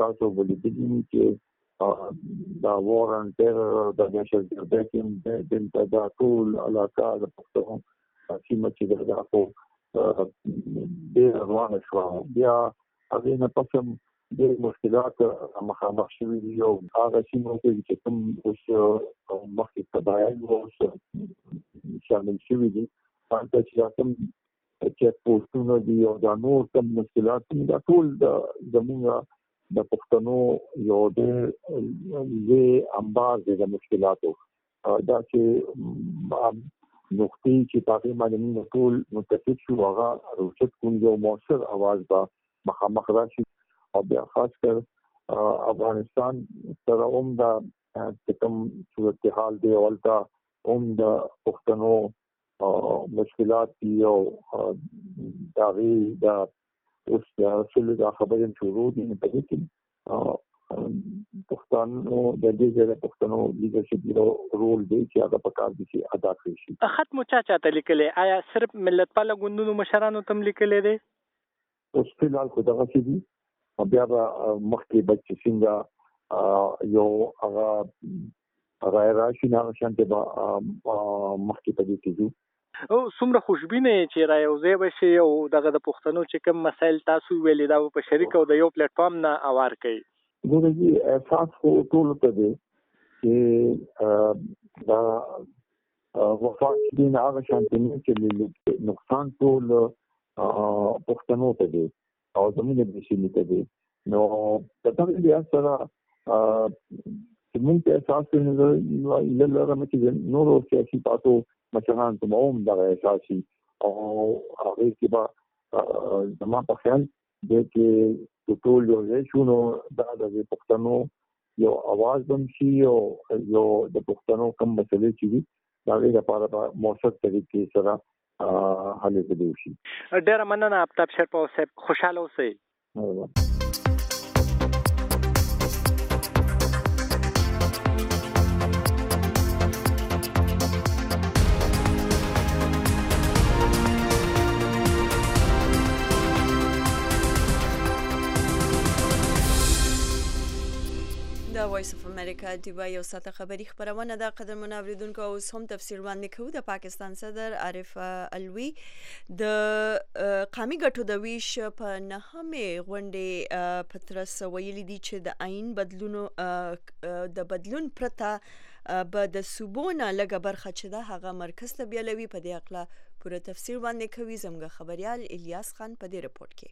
تاسو به لیدلی وي چې دا وار ان ټیرر او د دهشتګردۍ کې هم دلته دا ټول علاقه د پښتنو سیمه چې ده دا خو ډېره روانه شوه بیا هغې نه پس هم ډېر مشکلات مخامخ شوي دي او هغه سیمه کې چې کوم اوس مخکې قبایل اوس شامل شوي دي هلته چې کوم چیک پوسټونه دي او دا نور کوم مشکلات دي دا ټول د زمونږ د پښتنو یو د لوی انبار دي د مشکلاتو دا چې نقطې چې په هغه باندې موږ ټول متفق شو هغه روشت کوم یو موثر आवाज به مخامخ راشي او بیا خاص کر افغانستان سره هم دا کوم صورتحال دی اولتا هم د پښتنو مشکلات دي او دا غي دا اوس د اصل د خبرې شروع دي په دې کې پښتنو د دې ځای پښتنو لیدرشپ یو رول دی چې هغه په کار دي چې ادا کړی شي خط مو چا چاته لیکلې آیا صرف ملت پاله ګوندونو مشرانو تم لیکلې دي اوس په لار خو دغه څه دي بیا به مخکې به چې څنګه یو هغه راي راشي نه شانته به مخکې په دې کې ځو او څومره خوشبینه یې چې را یو ځای به شي او دغه د پښتنو چې کوم مسایل تاسو ویلې دا په شریک او د یو پلیټ فارم نه اوار کوي ګوره جی احساس خو ټول ته دی چې دا وفات دې نه هغه شانتي نه چې نقصان ټول پښتنو ته دی او زمونږ د سیمې ته دی نو په دغه بیا سره چې موږ ته احساس کوي نو ایله لرم چې نور سیاسي پاتو مشران ته هم دغه احساسي او هغه کې به زما په خیال دې کې ټول یو ځای شو نو دا د پښتنو یو اواز بم شي او یو د پښتنو کم مسلې چې دي دا غي لپاره په موثر طریقې سره هلې ځلې شي ډیره مننه اپتاب شر په اوسه خوشاله اوسئ وایس اف امریکا دیوا یو ساته خبری خبرونه ده قدرمن اوریدونکو اوس هم تفسیر وړاندې کوو د پاکستان صدر عارف علوی د قامي ګټو د ویش په نهمه غونډه پترس ویلي دي چې د آئین بدلونو د بدلون پرته به د صوبو نه لږه برخه چې ده هغه مرکز ته بیالوي په دې اقلا پوره تفسیر وړاندې کوي زموږ خبریال الیاس خان په دې رپورټ کې.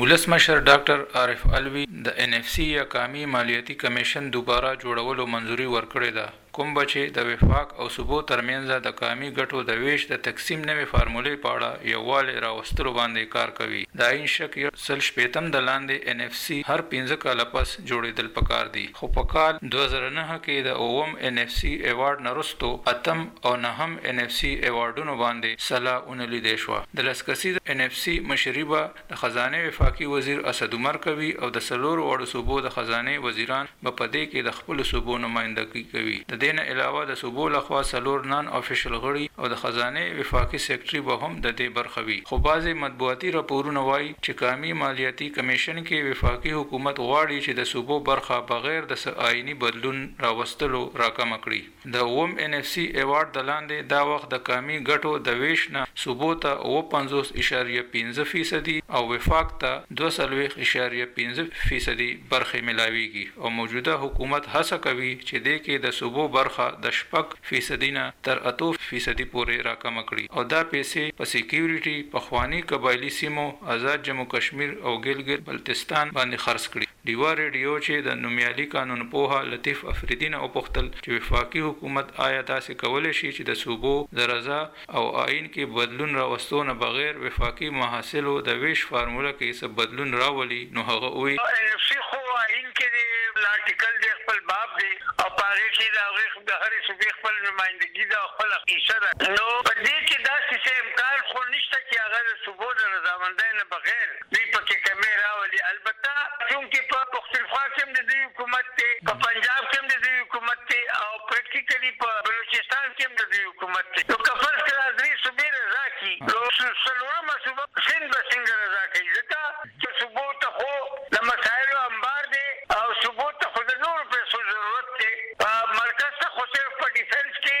ولسمشر ډاکټر عارف علوي د اېن اېف سي یا قامي مالیاتي کمېشن دوباره جوړولو منظوري ورکړې ده کوم به چې د وفاق او صوبو ترمېنځه د قامي ګټو د وېش د تقسیم نوې فارمولې په اړه یووالی راوستلو باندې کار کوي د ايين شق یو سل شپېتم د لاندې اېن اېف سي هر پنځه کاله پس جوړیدل پکار دي خو په کال دوه زره نهه کې د اووم اېن اېف سي اېوارډ نه رستو اتم او نهم اېن اېف سي اېوارډونو باندې سلا ونه لیدې شوه د لس کسیز اېن اېف سي مشري به د خزانې وفاقي وزیر اسد عمر کوي او د څلورو واړو صوبو د خزانې وزیران به په دې کې د خپلو صوبو نمایندګي کوي د دې نه علاوه د صوبو لخوا څلور نان افیشل غړي او د خزانې وفاقي سیکرټري به هم د دې برخه وي خو بعضې مطبوعاتي راپورونه وايي چې قامي مالیاتي کمېشن کې وفاقي حکومت غواړي چې د صوبو برخه بغیر د څه آییني بدلون راوستلو راکمه کړي. د اووم اېن اېف سي اېوارډ د لاندې دا وخت د قامي ګټو د وېش نه صوبو ته اووه پنځوس اعشاریه پنځه فیصدي او وفاق ته دوه څلوېښت اعشاریه پنځه فیصدي برخې ملاوېږي او موجوده حکومت هڅه کوي چې دې کې د صوبو برخه د شپږ فیصدي نه تر اتو فیصدي پورې راکمه کړي او دا پیسې په سیکیوریټي، پخواني قبایلي سیمو، ازاد جمو کشمیر او ګلګت بلتستان باندې خرڅ کړي. ډیوه ریډیو چې د نومیالي قانون پوه لطیف افریدي نه وپوښتل چې وفاقي حکومت آیا داسې کولی شي چې د صوبو د رضا، او آئین کې بدلون راوستو نه بغیر وفاقي محصلو د وېش فارموله کې څه بدلون راولي نو هغه وي. نفسي خو آئین کې دې لارټیکل دې خپل باب دې او په هغې کې د هغوې د هرې صوبې خپل نمائندګي ده او خپل حیصه ده نو په دې کې داسې څه امکان خو نشته چې هغه د صوبو د رضامندۍ نه بغیر دوی پکې کمی راولي البته چونکه په پښتونخوا کښې هم د دوی حکومت دی په پنجاب کښې هم د دوی حکومت دی او پرکټیکلي په بلوچستان کښې هم د دوی حکومت دی نو که فرض کړه دا درې صوبې رضا کړي نو څلورمه صوبه سند به څنګه رضا کوي ځکه چې صوبو ته خو د مسایلو انبار دی او صوبو ته خو د نورو پیسو ضرورت دی مرکز ته خو صرف په ډیفنس کښې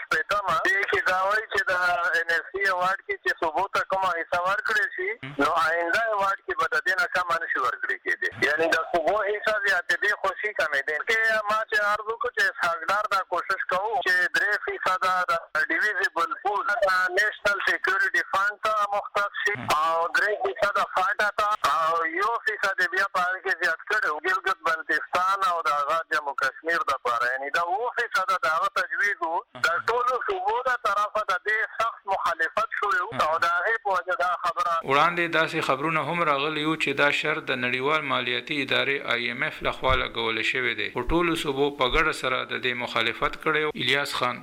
شپېتمه، دې کې دا وايي چې د اېن اېف سي اېوارډ کې چې صوبو ته کومه حصه ورکړې شي نو آئنده اېوارډ کې به د دې نه کمه نه شي ورکړې کېدې یعنې د صوبو حصه زیاتېدې خو شي کمېدې کې ما چې عرض وکړو چې اسحاق ډار دا کوشش کوو چې درې فیصده د ډیویزیبل پول د نېشنل سیکیورټي فنډ ته مختص شي او درې فیصده فاټا ته او یو فیصد یې بیا په هغې کې زیات کړی وو ګلګت بلتستان او د هغه دموکراسي شمیر د پاره یعنی دا اووه فیصده د هغه تجویز وو د ټولو صوبو د طرفه د دې سخت مخالفت شوی وو او د هغې په وجه دا خبره وړاندې داسې خبرونه هم راغلي وو چې دا شرط د نړیوال مالیاتي ادارې، IMF، له خوا لګول شوی دی، خو ټولو صوبو په ګډه سره د دې مخالفت کړی او الیاس خان.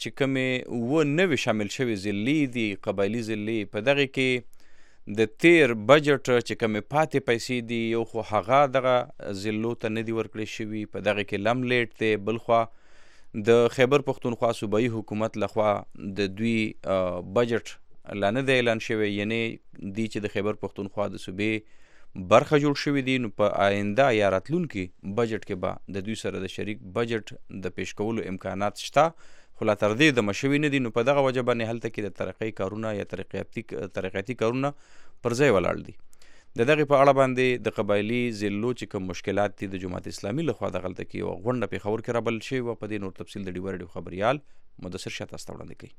چې کومې اووه نوې شامل شوې ضلعې دي قبایلي ضلعې په دغې کې د تیر بجټ چې کومې پاتې پیسې دي یو خو هغه دغه ضلعو ته نه دي ورکړې شوي په دغه کې لم لیټ دی بلخوا د خیبر پښتونخوا صوبایي حکومت لخوا د دوی بجټ لا نه دی اعلان شوی یعنی دی چې د خیبر پښتونخوا د صوبې برخه جوړ شوي دي نو په آینده یا راتلونکي بجټ کې به د دوی سره د شریک بجټ د پیش کولو امکانات شته خو لا تر دې دمه شوي نه دي نو په دغه وجه باندې هلته کې د ترقۍ کارونه یا ترقیاتي ترقیاتي کارونه پر ځای ولاړ دي د دغه په اړه باندې د قبایلی ضلعو چې کوم مشکلات دي د جماعت اسلامي لخوا د غلطه کې یو غونډه پیښور کې رابل شوی و په دې نور تفصیل د ډیوه ریډیو خبريال مدثر شاه تاسو ته وړاندې کوي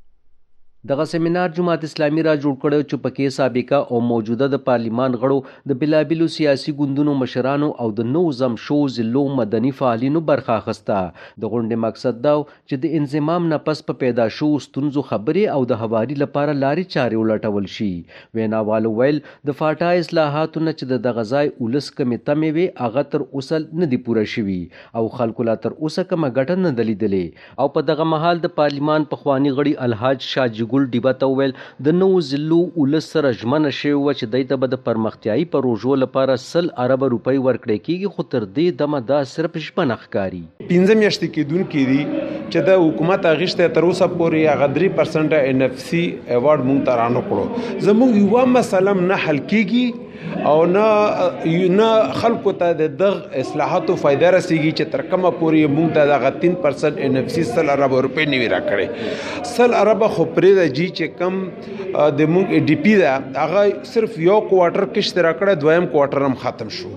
دغه سیمینار جماعت اسلامي را جوړ کړی چې پکې سابقه او موجوده د پارلیمان غړو، د بېلابېلو سیاسي ګوندونو مشرانو او د نوو ضم شوو ضلعو مدني فعالینو برخه اخیسته. د غونډې مقصد دا و چې د انضمام نه پس په پیدا شوو ستونزو خبرې او د هواري لپاره لارې چارې ولټول شي. ویناوالو ویل، د فاټا اصلاحاتو نه چې د دغه ځای ولس کومې تمې وې هغه تر اوسه نه دي پوره شوي او خلکو لا تر اوسه کومه ګټه نه ده لیدلې. او په دغه مهال د پارلیمان پخواني غړي الحاج شاه جیګل ډیوه ته وویل، د نوو ضلعو ولس سره ژمنه شوې وه چې دی ته به د پرمختیایي پروژو لپاره سل اربه روپۍ ورکړی کېږي خو تر دې دمه دا صرف ژمنه ښکاري. پنځه میاشتې کېدونکې دي چې د حکومت اخیستی تر اوسه پورې هغه درې پرسنټه اېن اېف سي اېوارډ موږ ته رانه کړو زموږ یوه مسله هم نه حل کېږي. او نه نه خلکو ته د دغ اصلاحاتو فائدہ رسیږي چې تر کومه پورې موږ ته دغه 3% ان اف سي سل ارب روپې نیوي راکړي سل ارب خو پرې د جی چې کم د موږ ډي پی دا هغه صرف یو کوارټر کښته راکړه دویم کوارټر هم ختم شو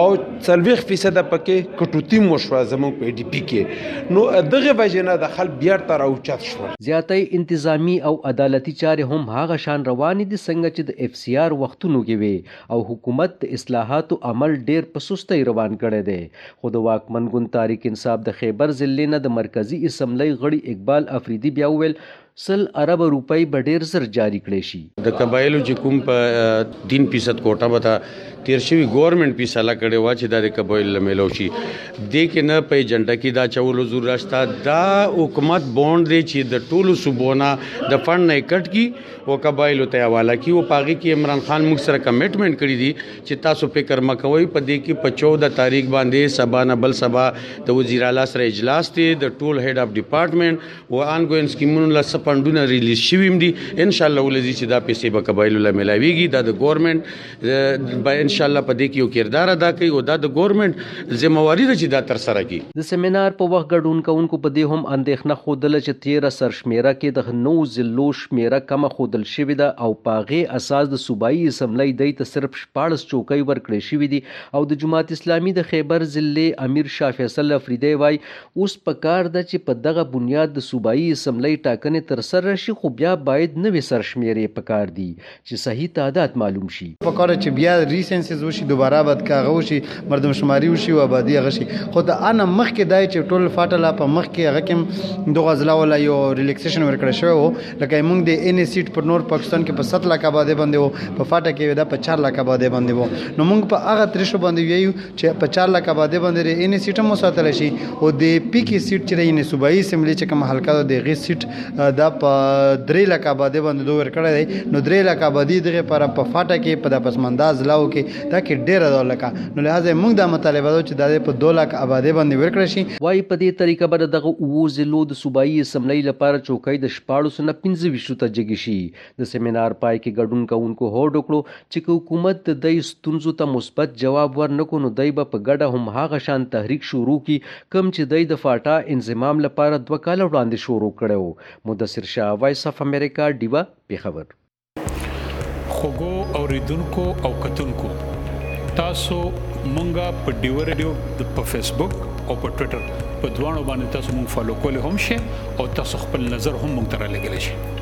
او 40 فیصد پکې کټوتی مو شو زموږ په ډي پی کې نو دغه وجنه د خلک بیا تر اوچت شو زیاتې انتظامی او عدالتي چارې هم هغه شان روانې دي څنګه چې د اف سيار وختونو کې وې او حکومت د اصلاحاتو عمل ډېر په سستۍ روان کړی دی خو د واکمن ګوند تحريک انصاف د خېبر ضلعې نه د مرکزي اسمبلۍ غړي اقبال افريدي بيا وويل سل اربه روپۍ به ډېر زر جاري کړی شي. د قبايلو چې کوم په تين فيصد کوټه به ته تېر شوي ګورنمنټ فيصله کړې وه چې دا د قبايلو له مېلو شي دې کې نه په ايجنډه کې دا چولو ضرورت شته دا حکومت بوند دی چې د ټولو صوبو نه د فنډ نه يې کټ کړي او قبایلو ته حواله کی او پاغي کې عمران خان موږ سره کمټمنټ کړی دی چې تاسو فکر مکوئ په دې کې په 14 تاریخ باندې سبا نه بل سبا د وزیر اعلی سره اجلاس دی د ټول هډ اف ډپارټمنټ او ان ګوین سکیمونو له سپندونه ریلیز شویم دي ان شاء الله ولزی چې دا پیسې به قبایلو له ملاویږي دا د ګورنمنت به ان شاء الله په دې کې یو کردار ادا کوي او دا د ګورنمنت ذمہواری ده چې دا تر سره کړي د سیمینار په وخت ګډون کوونکو په دې هم اندېښنه ښودله چې تېره سرشمېره کې د نوو ضلعو شمېره کمه ښودل شوې ده او په هغې اساس د صوبايي اسمبلۍ دای ته صرف شپاړس چوکۍ ورکړې شوې دي او د جماعت اسلامي د خیبر ضلعې امیر شاه فیصل افریدی وایي اوس په کار ده چې په دغه بنیاد د صوبايي اسمبلۍ ټاکنې ترسره شي خو بیا باید نوې سرشمېرې په کار دي چې صحیح تعداد معلوم شي. پکار ده چې بیا ریسنسز وشي دوباره بعد که هغه وشي مردم شماري وشي او آبادي هغه شي خو د ان مخکې دا چې ټول فاټه لا په مخکې هغه کې دغه ځلا ولا یو ریلیکسیشن ورکړ شوی وو لکه موږ د ان سیټ پر نور پاکستان کې په 7 لک آبادې باندې وو په فاټه کې دا په 4 لک آبادې باندې وو نو موږ په هغه ترشو باندې ویو چې په 4 لک آبادې باندې ری ان سیټ مو ساتل شي او د پی کې سیټ چې ان صوبایي سیملي چې کوم حلقه د غي سیټ د په 3 لک آبادې باندې دوه ورکړی دی نو 3 لک آبادې دغه پر په فاټه کې په د پسمنداز لاو کې دا کې ډیره د لکه نو لهدا موږ د مطالبه چې د په 2 لک آبادې باندې ورکړی شي وای په دې طریقه به دغه اوو ضلعو د صوبایي سیملي لپاره چوکۍ د 14 نه 15 ته جګی شي د سیمینار پای کې ګډون کوونکو هوډ وکړو چې که حکومت د دای ستونزو ته مثبت جواب ورنکو نو دای به په ګډه هم هغه شان تحریک شروع کی کوم چې دای د فاټا انضمام لپاره دوه کاله وړاندې شروع کړی و. مدثر شاه وایس اف امریکا ډیوه پیښور. خوږو اوریدونکو او کتونکو تاسو مونږه په ډیوه ریډیو په فیسبوک او په ټویټر په دواړو باندې تاسو مونږ فالو کولی هم شی او تاسو خپل نظر هم مونږ ته رالګلی شی.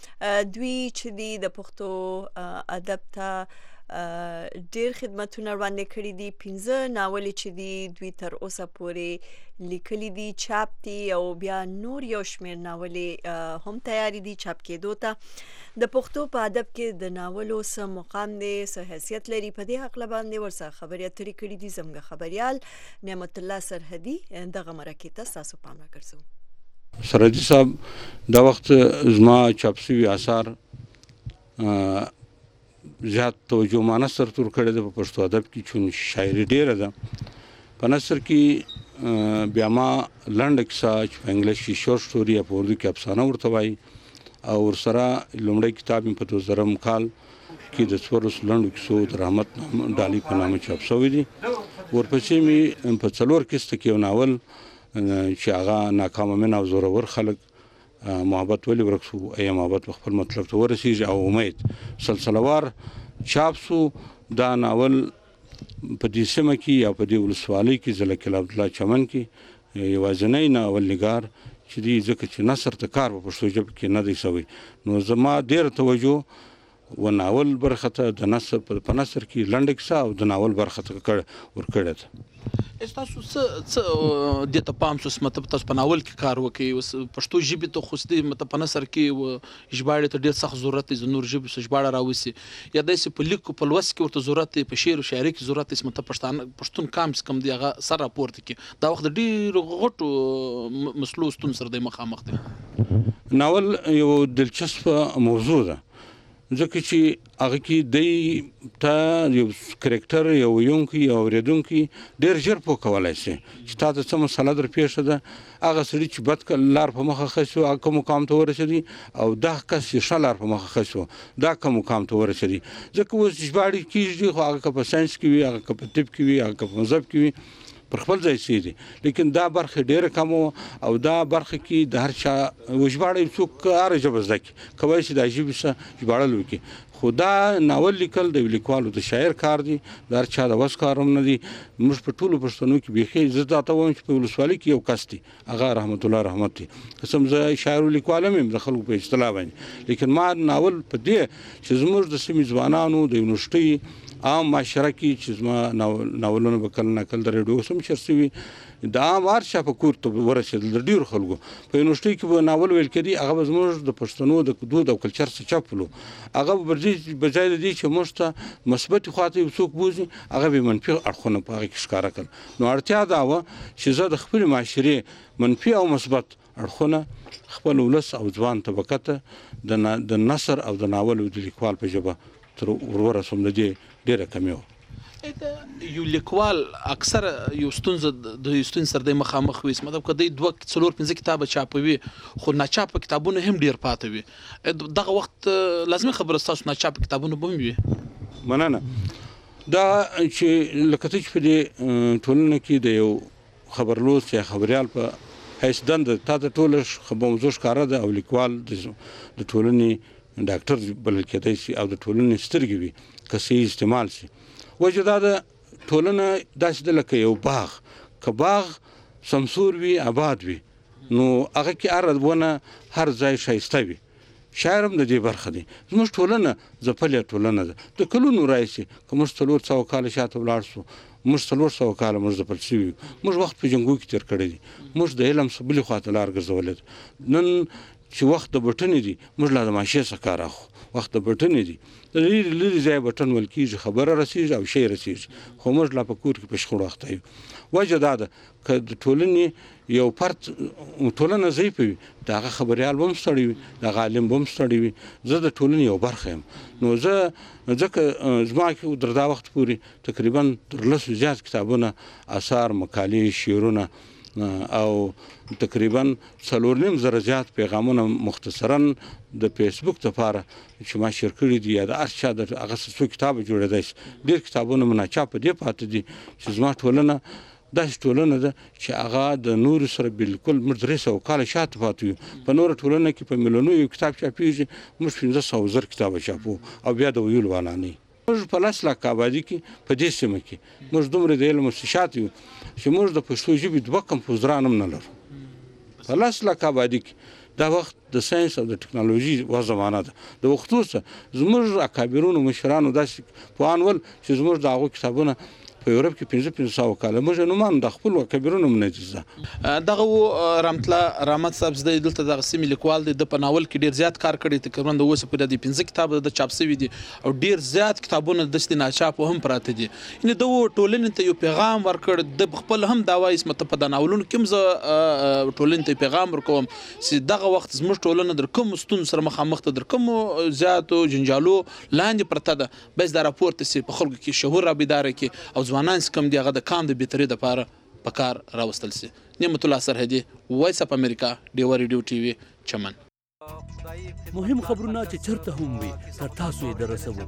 دوی چې دی د پښتو ادب ته ډیر خدمتونه وړاندې کړی دي 15 ناول چې دی دوی تر اوسه پورې لیکلي دي چاپ دي او بیا نور یو شمیر ناول هم تیار دي چاپ کېدو ته د پښتو په ادب کې د ناولو سم مقام دی سه حیثیت لري په دې حق لباندې ورسره خبرې اترې کړې دي زموږ خبريال نعمت الله سرحدي دغه مرکه ته تاسو پام راګرځو سرحدي صاحب دا وخت زما چاپ شوی آثار زیات توجه ما نثر تور کړی د پښتو ادب کې چون شاعري ډیره ده په نثر کې بیا ما لنډه کیسه چې په انګلیش کې شور سټوري یا په اردو کې افسانه ورته وایي او ورسره لومړی کتاب په 2000 کال کې د څوارلس لنډو کیسو د رحمت ډالۍ په نامه چاپ شوی دی ورپسې مې په څلور کیسته کې یو ناول چې هغه ناکامه مینه او زورور خلک محبت ولې ورک شو ایا محبت په خپل مطلب ته ورسیږي او امید سلسلوار چاپ شو دا ناول په دې سیمه کې یا په دې ولسوالۍ کې ضلع قلعه عبدالله چمن کې یوازینی ناول نګار چې دی ځکه چې نثر ته کار په پښتو ژبه کې نه دی سوی نو زما ډېره توجه و ناول برخه ته د نثر په نثر کې لنډه کیسه او د ناول برخه ته ورکړې ده تاسو څه څه د ته پام سوس مطلب تاسو په ناول کې کار وکي اوس پښتو ژبه ته خو ستې مطلب په نثر کې ژباړې ته ډېر سخت ضرورت دی، ځه نورو ژبو څخه ژباړه راوسي یا دی سي په لیک او په لوست کې ورته ضرورت دی، په شعر او شاعرۍ کې ضرورت دی چې مطلب پښتانه پښتون قام چې کوم دی هغه سر راپورته کړي، دا وخت د ډېرو غټو مسلو او ستونزو سره دی مخامخ دی. ناول یوه دلچسپه موضوع ده ځکه چې هغه کي دئ ته یو کرکټر یو ویونکی یو اوریدونکی ډیر ژر پوه کولای سي چې تا ته څه مسله در پیښه ده هغه سړي چې بد لار په مخه خسو هغه کوم مقام ته ورسېدی او دا کس چې ښه لار په مخه خسو دا کوم مقام ته ورسېدی ځکه اوس ژباړې کیږي خو هغه که په ساينس کې وي هغه که په طب کې وي هغه که په مذهب کې وي پر خپل ځای سي دي لیکن دا برخه ډیره کم او دا برخه کې د هر چا وژباړې څوک هر ژبه زده کولی شي دا ژبې سره ژباړل وکړي خو دا ناول لیکل د لیکوالو د شاعر کار دی د هر چا د وس کارم نه دی موږ په ټولو پښتنو کې بیخي زه دا ته وایم چې په ولسوالۍ کې یو کس دی هغه رحمت الله رحمت دی قسم زه شاعر لیکوال هم د خلکو په اصطلاح باندې لیکن ما ناول په دې چې زموږ د سیمې ځوانانو د یونیورسيټي عام معاشره کې چې زما ناولونه به کله نه کله د ریډیو سم شرسوي د عام هر چا په کور ته ورسېدل، د ډېرو خلکو په یونیورسټیو کې به ناول ویل کېدی، هغه به زموږ د پښتنو د دود او کلچر څخه چپ ولو، هغه به په ځای د دې چې موږ ته مثبتې خوا ته یو څوک بوځي، هغه به یې منفي اړخونه په هغه کې ښکاره کړل، نو اړتیا دا وه چې زه د خپلې معاشرې منفي او مثبت اړخونه خپل ولس او ځوان طبقه ته د نثر او د ناول او د لیکوال په ژبه تر ورورسوم د دې ډېره کمې وه. یو لیکوال اکثره یو ستونزه د یو ستونزې سره دی مخامخ وي مطلب که دی دوه څلور پنځه کتابه چاپوي خو ناچاپه کتابونه هم ډېر پاتې وي دغه وخت لازمي خبره ستاسو ناچاپه کتابونه به هم وي مننه دا چې لکه څه چې په دې ټولنه کې د یو خبرلوست یا خبریال په حیث دنده تا ته ټوله موضوع ښکاره ده او لیکوال د ټولنې ډاکټر بلل کېدای شي او د ټولنې سترګې وي که صحیح استعمال شي وجه دا ده ټولنه داسې ده لکه یو باغ که باغ سمسور وي آباد وي نو هغه کې هر ونه هر ځای ښایسته وي شاعر هم د دې برخه دی. زموږ ټولنه ځپلې ټولنه ده. د کلونو راهیسې، که موږ څلور سوه کاله شاته ولاړ شو، موږ څلور سوه کاله موږ ځپل شوي یو. موږ وخت په جنګو کې تېر کړی دی. موږ د علم څخه بلې خواته لار ګرځولې ده. نن چې وخت د بټنې دی، موږ لا د ماشې څخه کار اخلو. وخت د بټنې دی. له لرې لرې ځایه بټن وهل کېږي، خبره رسېږي او شی رسېږي، خو موږ لا په کور کې په شخړو اخته یو. وجه دا ده، که د ټولنې یو فرد ټولنه ضعیفه وي د هغه خبریال به هم ستړی وي د هغه عالم به هم ستړی وي زه د ټولنې یو برخه یم نو زه ځکه زما کې تر دا وخت پورې تقریبا تر لسو زیات کتابونه اثار مقالې شعرونه او تقریبا څلور نیم زره زیات پیغامونه مختصرا د فیسبوک لپاره چې ما شیر کړي دي یا د هر چا د هغه څو کتابه جوړېدای شي ډېر کتابونه مې ناچاپه دې پاتې دي چې زما ټولنه داسې ټولنه ده چې هغه د نورو سره بلکل موږ درې سوه کاله شاته پاتې یو په نوره ټولنه کې په میلونو یو کتاب چاپیږي موږ پنځه سوه زر کتابه چاپو او بیا د ویلو والا نه موږ په لس لاکه آبادي کې په دې سیمه کې موږ دومره د علم څخه شاته یو چې موږ د پښتو ژبې دوه کمپوزران هم نه لرو په لس لاکه آبادي کې دا وخت د ساینس او د ټکنالوژی وه زمانه ده د وختو څخه زموږ اکابرونو مشرانو داسی پوهان ول چی زموږ د هغو کتابونه په یورپ کی پنځه پنځه سوه کاله موږ نو مانو دا خپلو اکابرونو هم نه دی زده. دغه وو رحمت الله رحمت صاحب زده دلته دغه سیمې لیکوال دی ده په ناول کې ډیر زیات کار کړی تقریبا د اوسه پورې دده پنځه کتابه دده چاپ شوي دي او ډیر زیات کتابونه دده چې ناچاپ وو هم پراته دي یعنې ده وو ټولنې ته یو پیغام ورکړ ده خپل هم دا وايي چې مطلب په دا ناولونو کې هم زه ټولنې ته پیغام ورکوم چې دغه وخت زموږ ټولنه در کومو ستونزو سره مخامخ ده، در کومو زیاتو جنجالو لاندې پرته ده، باید دا راپورته شي، په خلکو کې شعور رابیداره کړي او ځوانان چې کوم دي هغه د قام د بهتري لپاره په کار راوستل شي. نعمت الله سرحدي، وایس اف امریکا، ډیوه ریډیو ټي وي، چمن. مهم خبرونه چې چرته هم وي تر تاسو یې درسوو.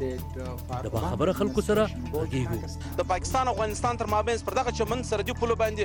د باخبره خلکو سره غږېږو. د پاکستان او افغانستان تر مابينځ پر دغه چمن سرحدي پولو باندې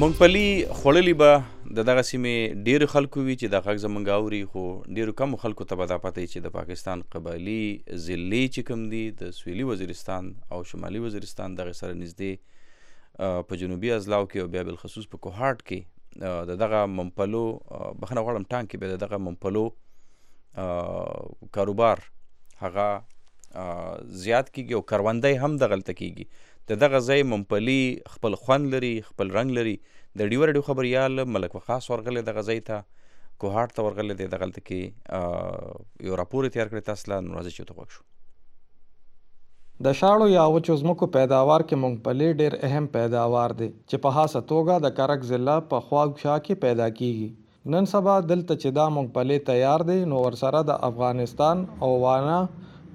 مونږ پلی خړلې به د دغه سیمې ډیر خلکو وی چې د غږ زمونږ اوري خو ډیر کم خلکو ته به دا پته چې د پاکستان قبایلی ضلع چې کوم دي د سویلي وزیرستان او شمالي وزیرستان افغانستان دغه سره نږدې په جنوبي ازلاو کې او بیا بالخصوص په کوهاټ کې د دغه ممپلو بخنه غواړم ټانک کې به دغه ممپلو کاروبار هغه زیات کیږي او کروندې هم د غلطه کیږي د دغه ځای ممپلی خپل خوند لري خپل رنگ لري د ډیو رډیو خبريال ملک وقاص ورغله دغه ځای ته کوهارت ورغله دغه غلطه کې یو راپور تیار کړی تاسو لا نو راځي چې ته وښو د شاړو یا وچو ځمکو پیداوار کې مونږ پلې ډېر اهم پیداوار دی چې په حاصه توګه د کرک ضلع په خواږ شاه کې پیدا کیږي. نن سبا دلته چې دا مونږ پلې تیار دی نو ورسره د افغانستان او وانا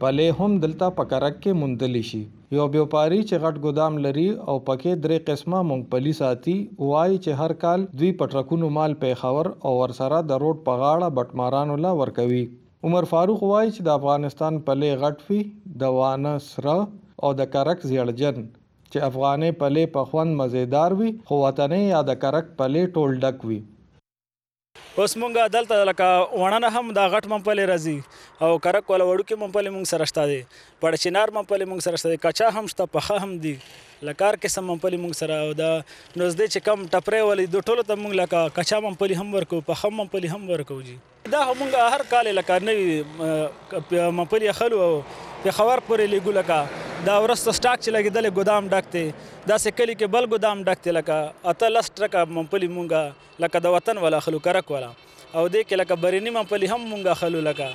پلې هم دلته په کرک کې موندلی شي. یو بیوپاري چې غټ ګدام لري او پکې درې قسمه مونږ پلي ساتي وایي چې هر کال دوی په ټرکونو مال پیښور او ورسره د روډ په غاړه بټمارانو له ورکوي. عمر فاروق وايي چې د افغانستان پلې غټ وي، د وانه سره او د کرک زیړجن، چې افغانې پلې په خوند مزېدار وي، خو وطنې یا د کرک پلې ټول ډک وي. اوس مونږ دلته لکه وانه نه هم دا غټ ممپلې راځي او کرک والا وړوکې ممپلې مونږ سره شته دي، پړ چنار ممپلې مونږ سره شته دي، کچه هم شته، پخه هم دي، لکه هر قسم ممپلې مونږ سره او د نزدې چې کوم ټپرې والي دو ټولو ته مونږ لکه کچه ممپلي هم ورکوو، پخه ممپلي هم ورکوو جي. دا خو مونږ هر کال لکه نوی مپلی اخلو او پېښور پورې لېږو لکه دا ورسته سټاک چې لګېدلی ګدام ډک دی داسې کلي کې بل ګدام ډک دی لکه اته لس ټرکه ممپلي مونږ لکه د وطن والا اخلو کرک والا او دې کې لکه بریني ممپلي هم مونږ اخلو لکه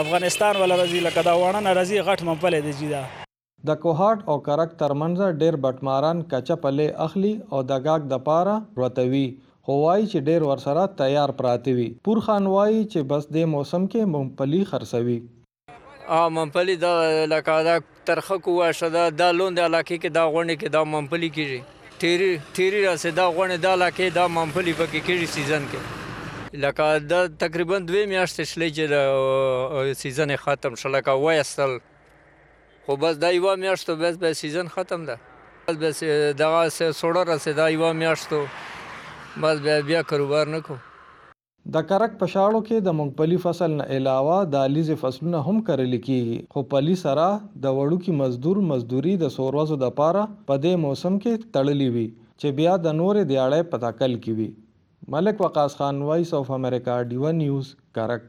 افغانستان والا راځي لکه دا وړنه راځي غټ ممپلی دی جي دا د کوهاټ او کرک ترمنځ ډېر بټماران کچه په لې اخلي او د ګاګ د پاره روتوي خو وايي چې ډېر ورسره تيار پراته وي. پور خان وايي چې بس دې موسم کې مونګپلي خرڅوي. او مونګپلي دا لکه دا ترخه کوه شه ده دا لوندې علاقې کې دا غونډې کې دا مونګپلي کېږي تېري تېري راسې دا غونډې دا علاقې دا مونګپلي په کې کېږي سيزن کې لکه دا تقريباً دوې مياشتې شلې چې دا سيزن يې ختم شه لکه ويستل. خو بس دا یوه میاشت و بس به سیزن ختم ده بس بس دغه سوړه رسې دا یوه میاشت و بس بیا بیا کاروبار نه کوو. د کرک په شاړو کې د مونګپلي فصل نه علاوه دالیزې فصلونه هم کرلي کیږي خو پلي سره د وړوکي مزدور مزدوري د څوروځو دپاره په دې موسم کې تړلي وي چې بیا د نورې دیاړی په تکل کې وي. ملک وقاص خان وایس اف امریکا ډیوه نیوز کرک.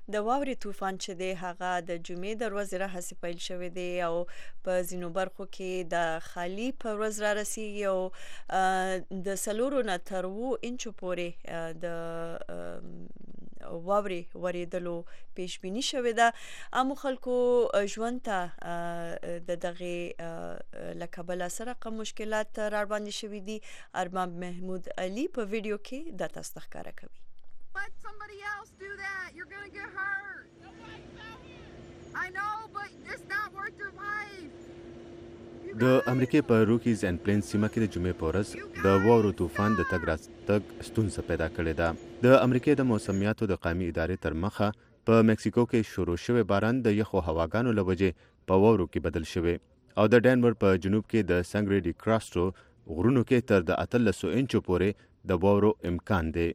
د واورې طوفان چې دی هغه د جمعې د ورځې راهسې پیل شوی دی او په ځینو برخو کې د خالی په ورځ را رسیږي او د سلورو نه تر وو انچو پورې د واورې وریدلو پیش بینی شوې ده عامو خلکو ژوند ته د دغه لکبل سره کوم مشکلات را باندې شوې دي ارباب محمود علي په ویډیو کې د تاسو ښکارا کوي Do that. You're gonna get hurt. I know, but it's not worth your life. د امریکای په روکیز اینډ پلین سیمه کې د جمعې په ورځ د وورو طوفان د تګ راتګ ستونزه پیدا کړې ده د امریکای د موسمیاتو د قامي ادارې تر مخه په مکسیکو کې شروع شوی باران د یخو هواګانو له وجې په وورو کې بدل شوی او د ډنور په جنوب کې د سنګری ډی کراسټو غرونو کې تر د 1300 انچو پورې د وورو امکان دی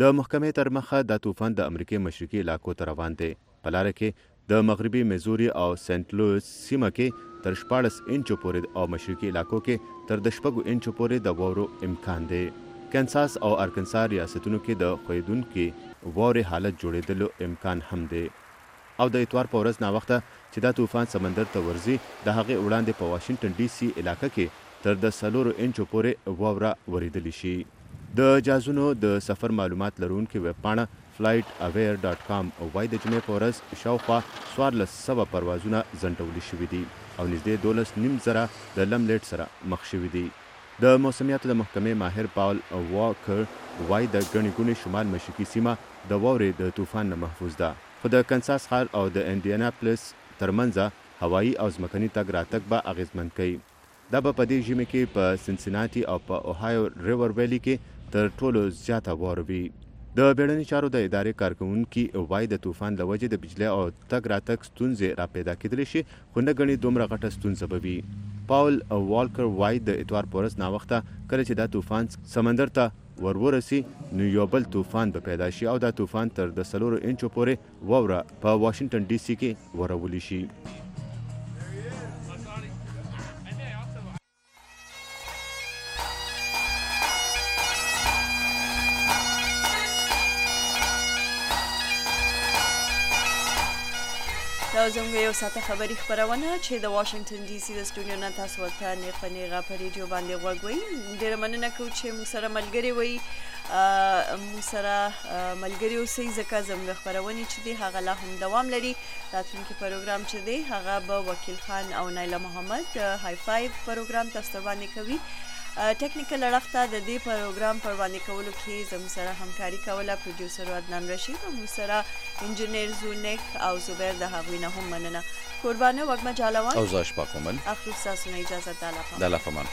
د محکمې تر مخه دا طوفان د امریکې مشرقي علاقو ته روان دی. په لاره کې د مغربي میزوري او سینټ لویس سیمه کې تر شپاړس انچو پورې او مشرقي علاقو کې تر د شپږو انچو پورې د واورو امکان دی. کانساس او ارکنسا ریاستونو کې د ښویدونکې واورې حالت جوړیدلو امکان هم دی او د اتوار په ورځ ناوخته چې دا طوفان سمندر ته ورځي د هغې وړاندې په واشنګټن ډي سي علاقه کې تر د څلورو انچو پورې واوره وریدلی شي. د جهازونو د سفر معلومات لرونکې ویب پاڼه فلایټ اویر ډاټ کام وايي، د جمعې په ورځ شاوخوا څوارلس سوه پروازونه ځنډول شوي دي او نږدې دولس نیم زره د لم لیټ سره مخ شوي دي. د موسمیاتو د محکمې ماهر پاول واکر وايي، د ګڼې ګوڼې شمال مشرقي سیمه د واورې د طوفان نه محفوظ ده، خو د کنساس ښار او د انډیاناپلس ترمنځه هوایي او ځمکني تګ راتګ به اغېزمن کړي. دا به په دې ژمي کې په سنسیناټي او په اوهایو ریور ویلي کې تر ټولو زیاته واوره وي. د بیړني چارو د ادارې کارکوونکي وايي د طوفان له وجې د بجلۍ او تګ راتګ ستونزې را پیدا کیدلی شي خو نه ګڼي دومره غټه ستونزه به وي. پاول والکر وايي د اتوار په ورځ ناوخته کله چې دا طوفان سمندر ته ور ورسي نو یو بل طوفان به پیدا شي او دا طوفان تر د څلورو انچو پورې واوره په واشنګټن ډي سي کې ورولي شي. دا زموږ یو ساعته خبري خبرونه چې د واشنگټن ډي سي د سټوډیو نه تاسو ورته نیغه نیغه په ریډیو باندې غوږ وئ ډیره مننه کوم چې موږ سره ملګري وئ موږ سره ملګري اوسئ ځکه زموږ خپرونې چې دي هغه لا هم دوام لري راتلونکي پروګرام چې دی هغه به وکیل خان او نایله محمد های فایو پروګرام تاسو ته وړاندې کوي ټیکنیکل اړخ ته د دې پروګرام پر وړاندې کولو کې زموږ سره همکاري کوله پروډیوسر عدنان رشید او موږ سره انجنیر زونیک او زبیر د هغوی نه هم مننه قربانه وږمه جالوان او زه اشفاق مومن اخلو ستاسو نه اجازه د الله پامان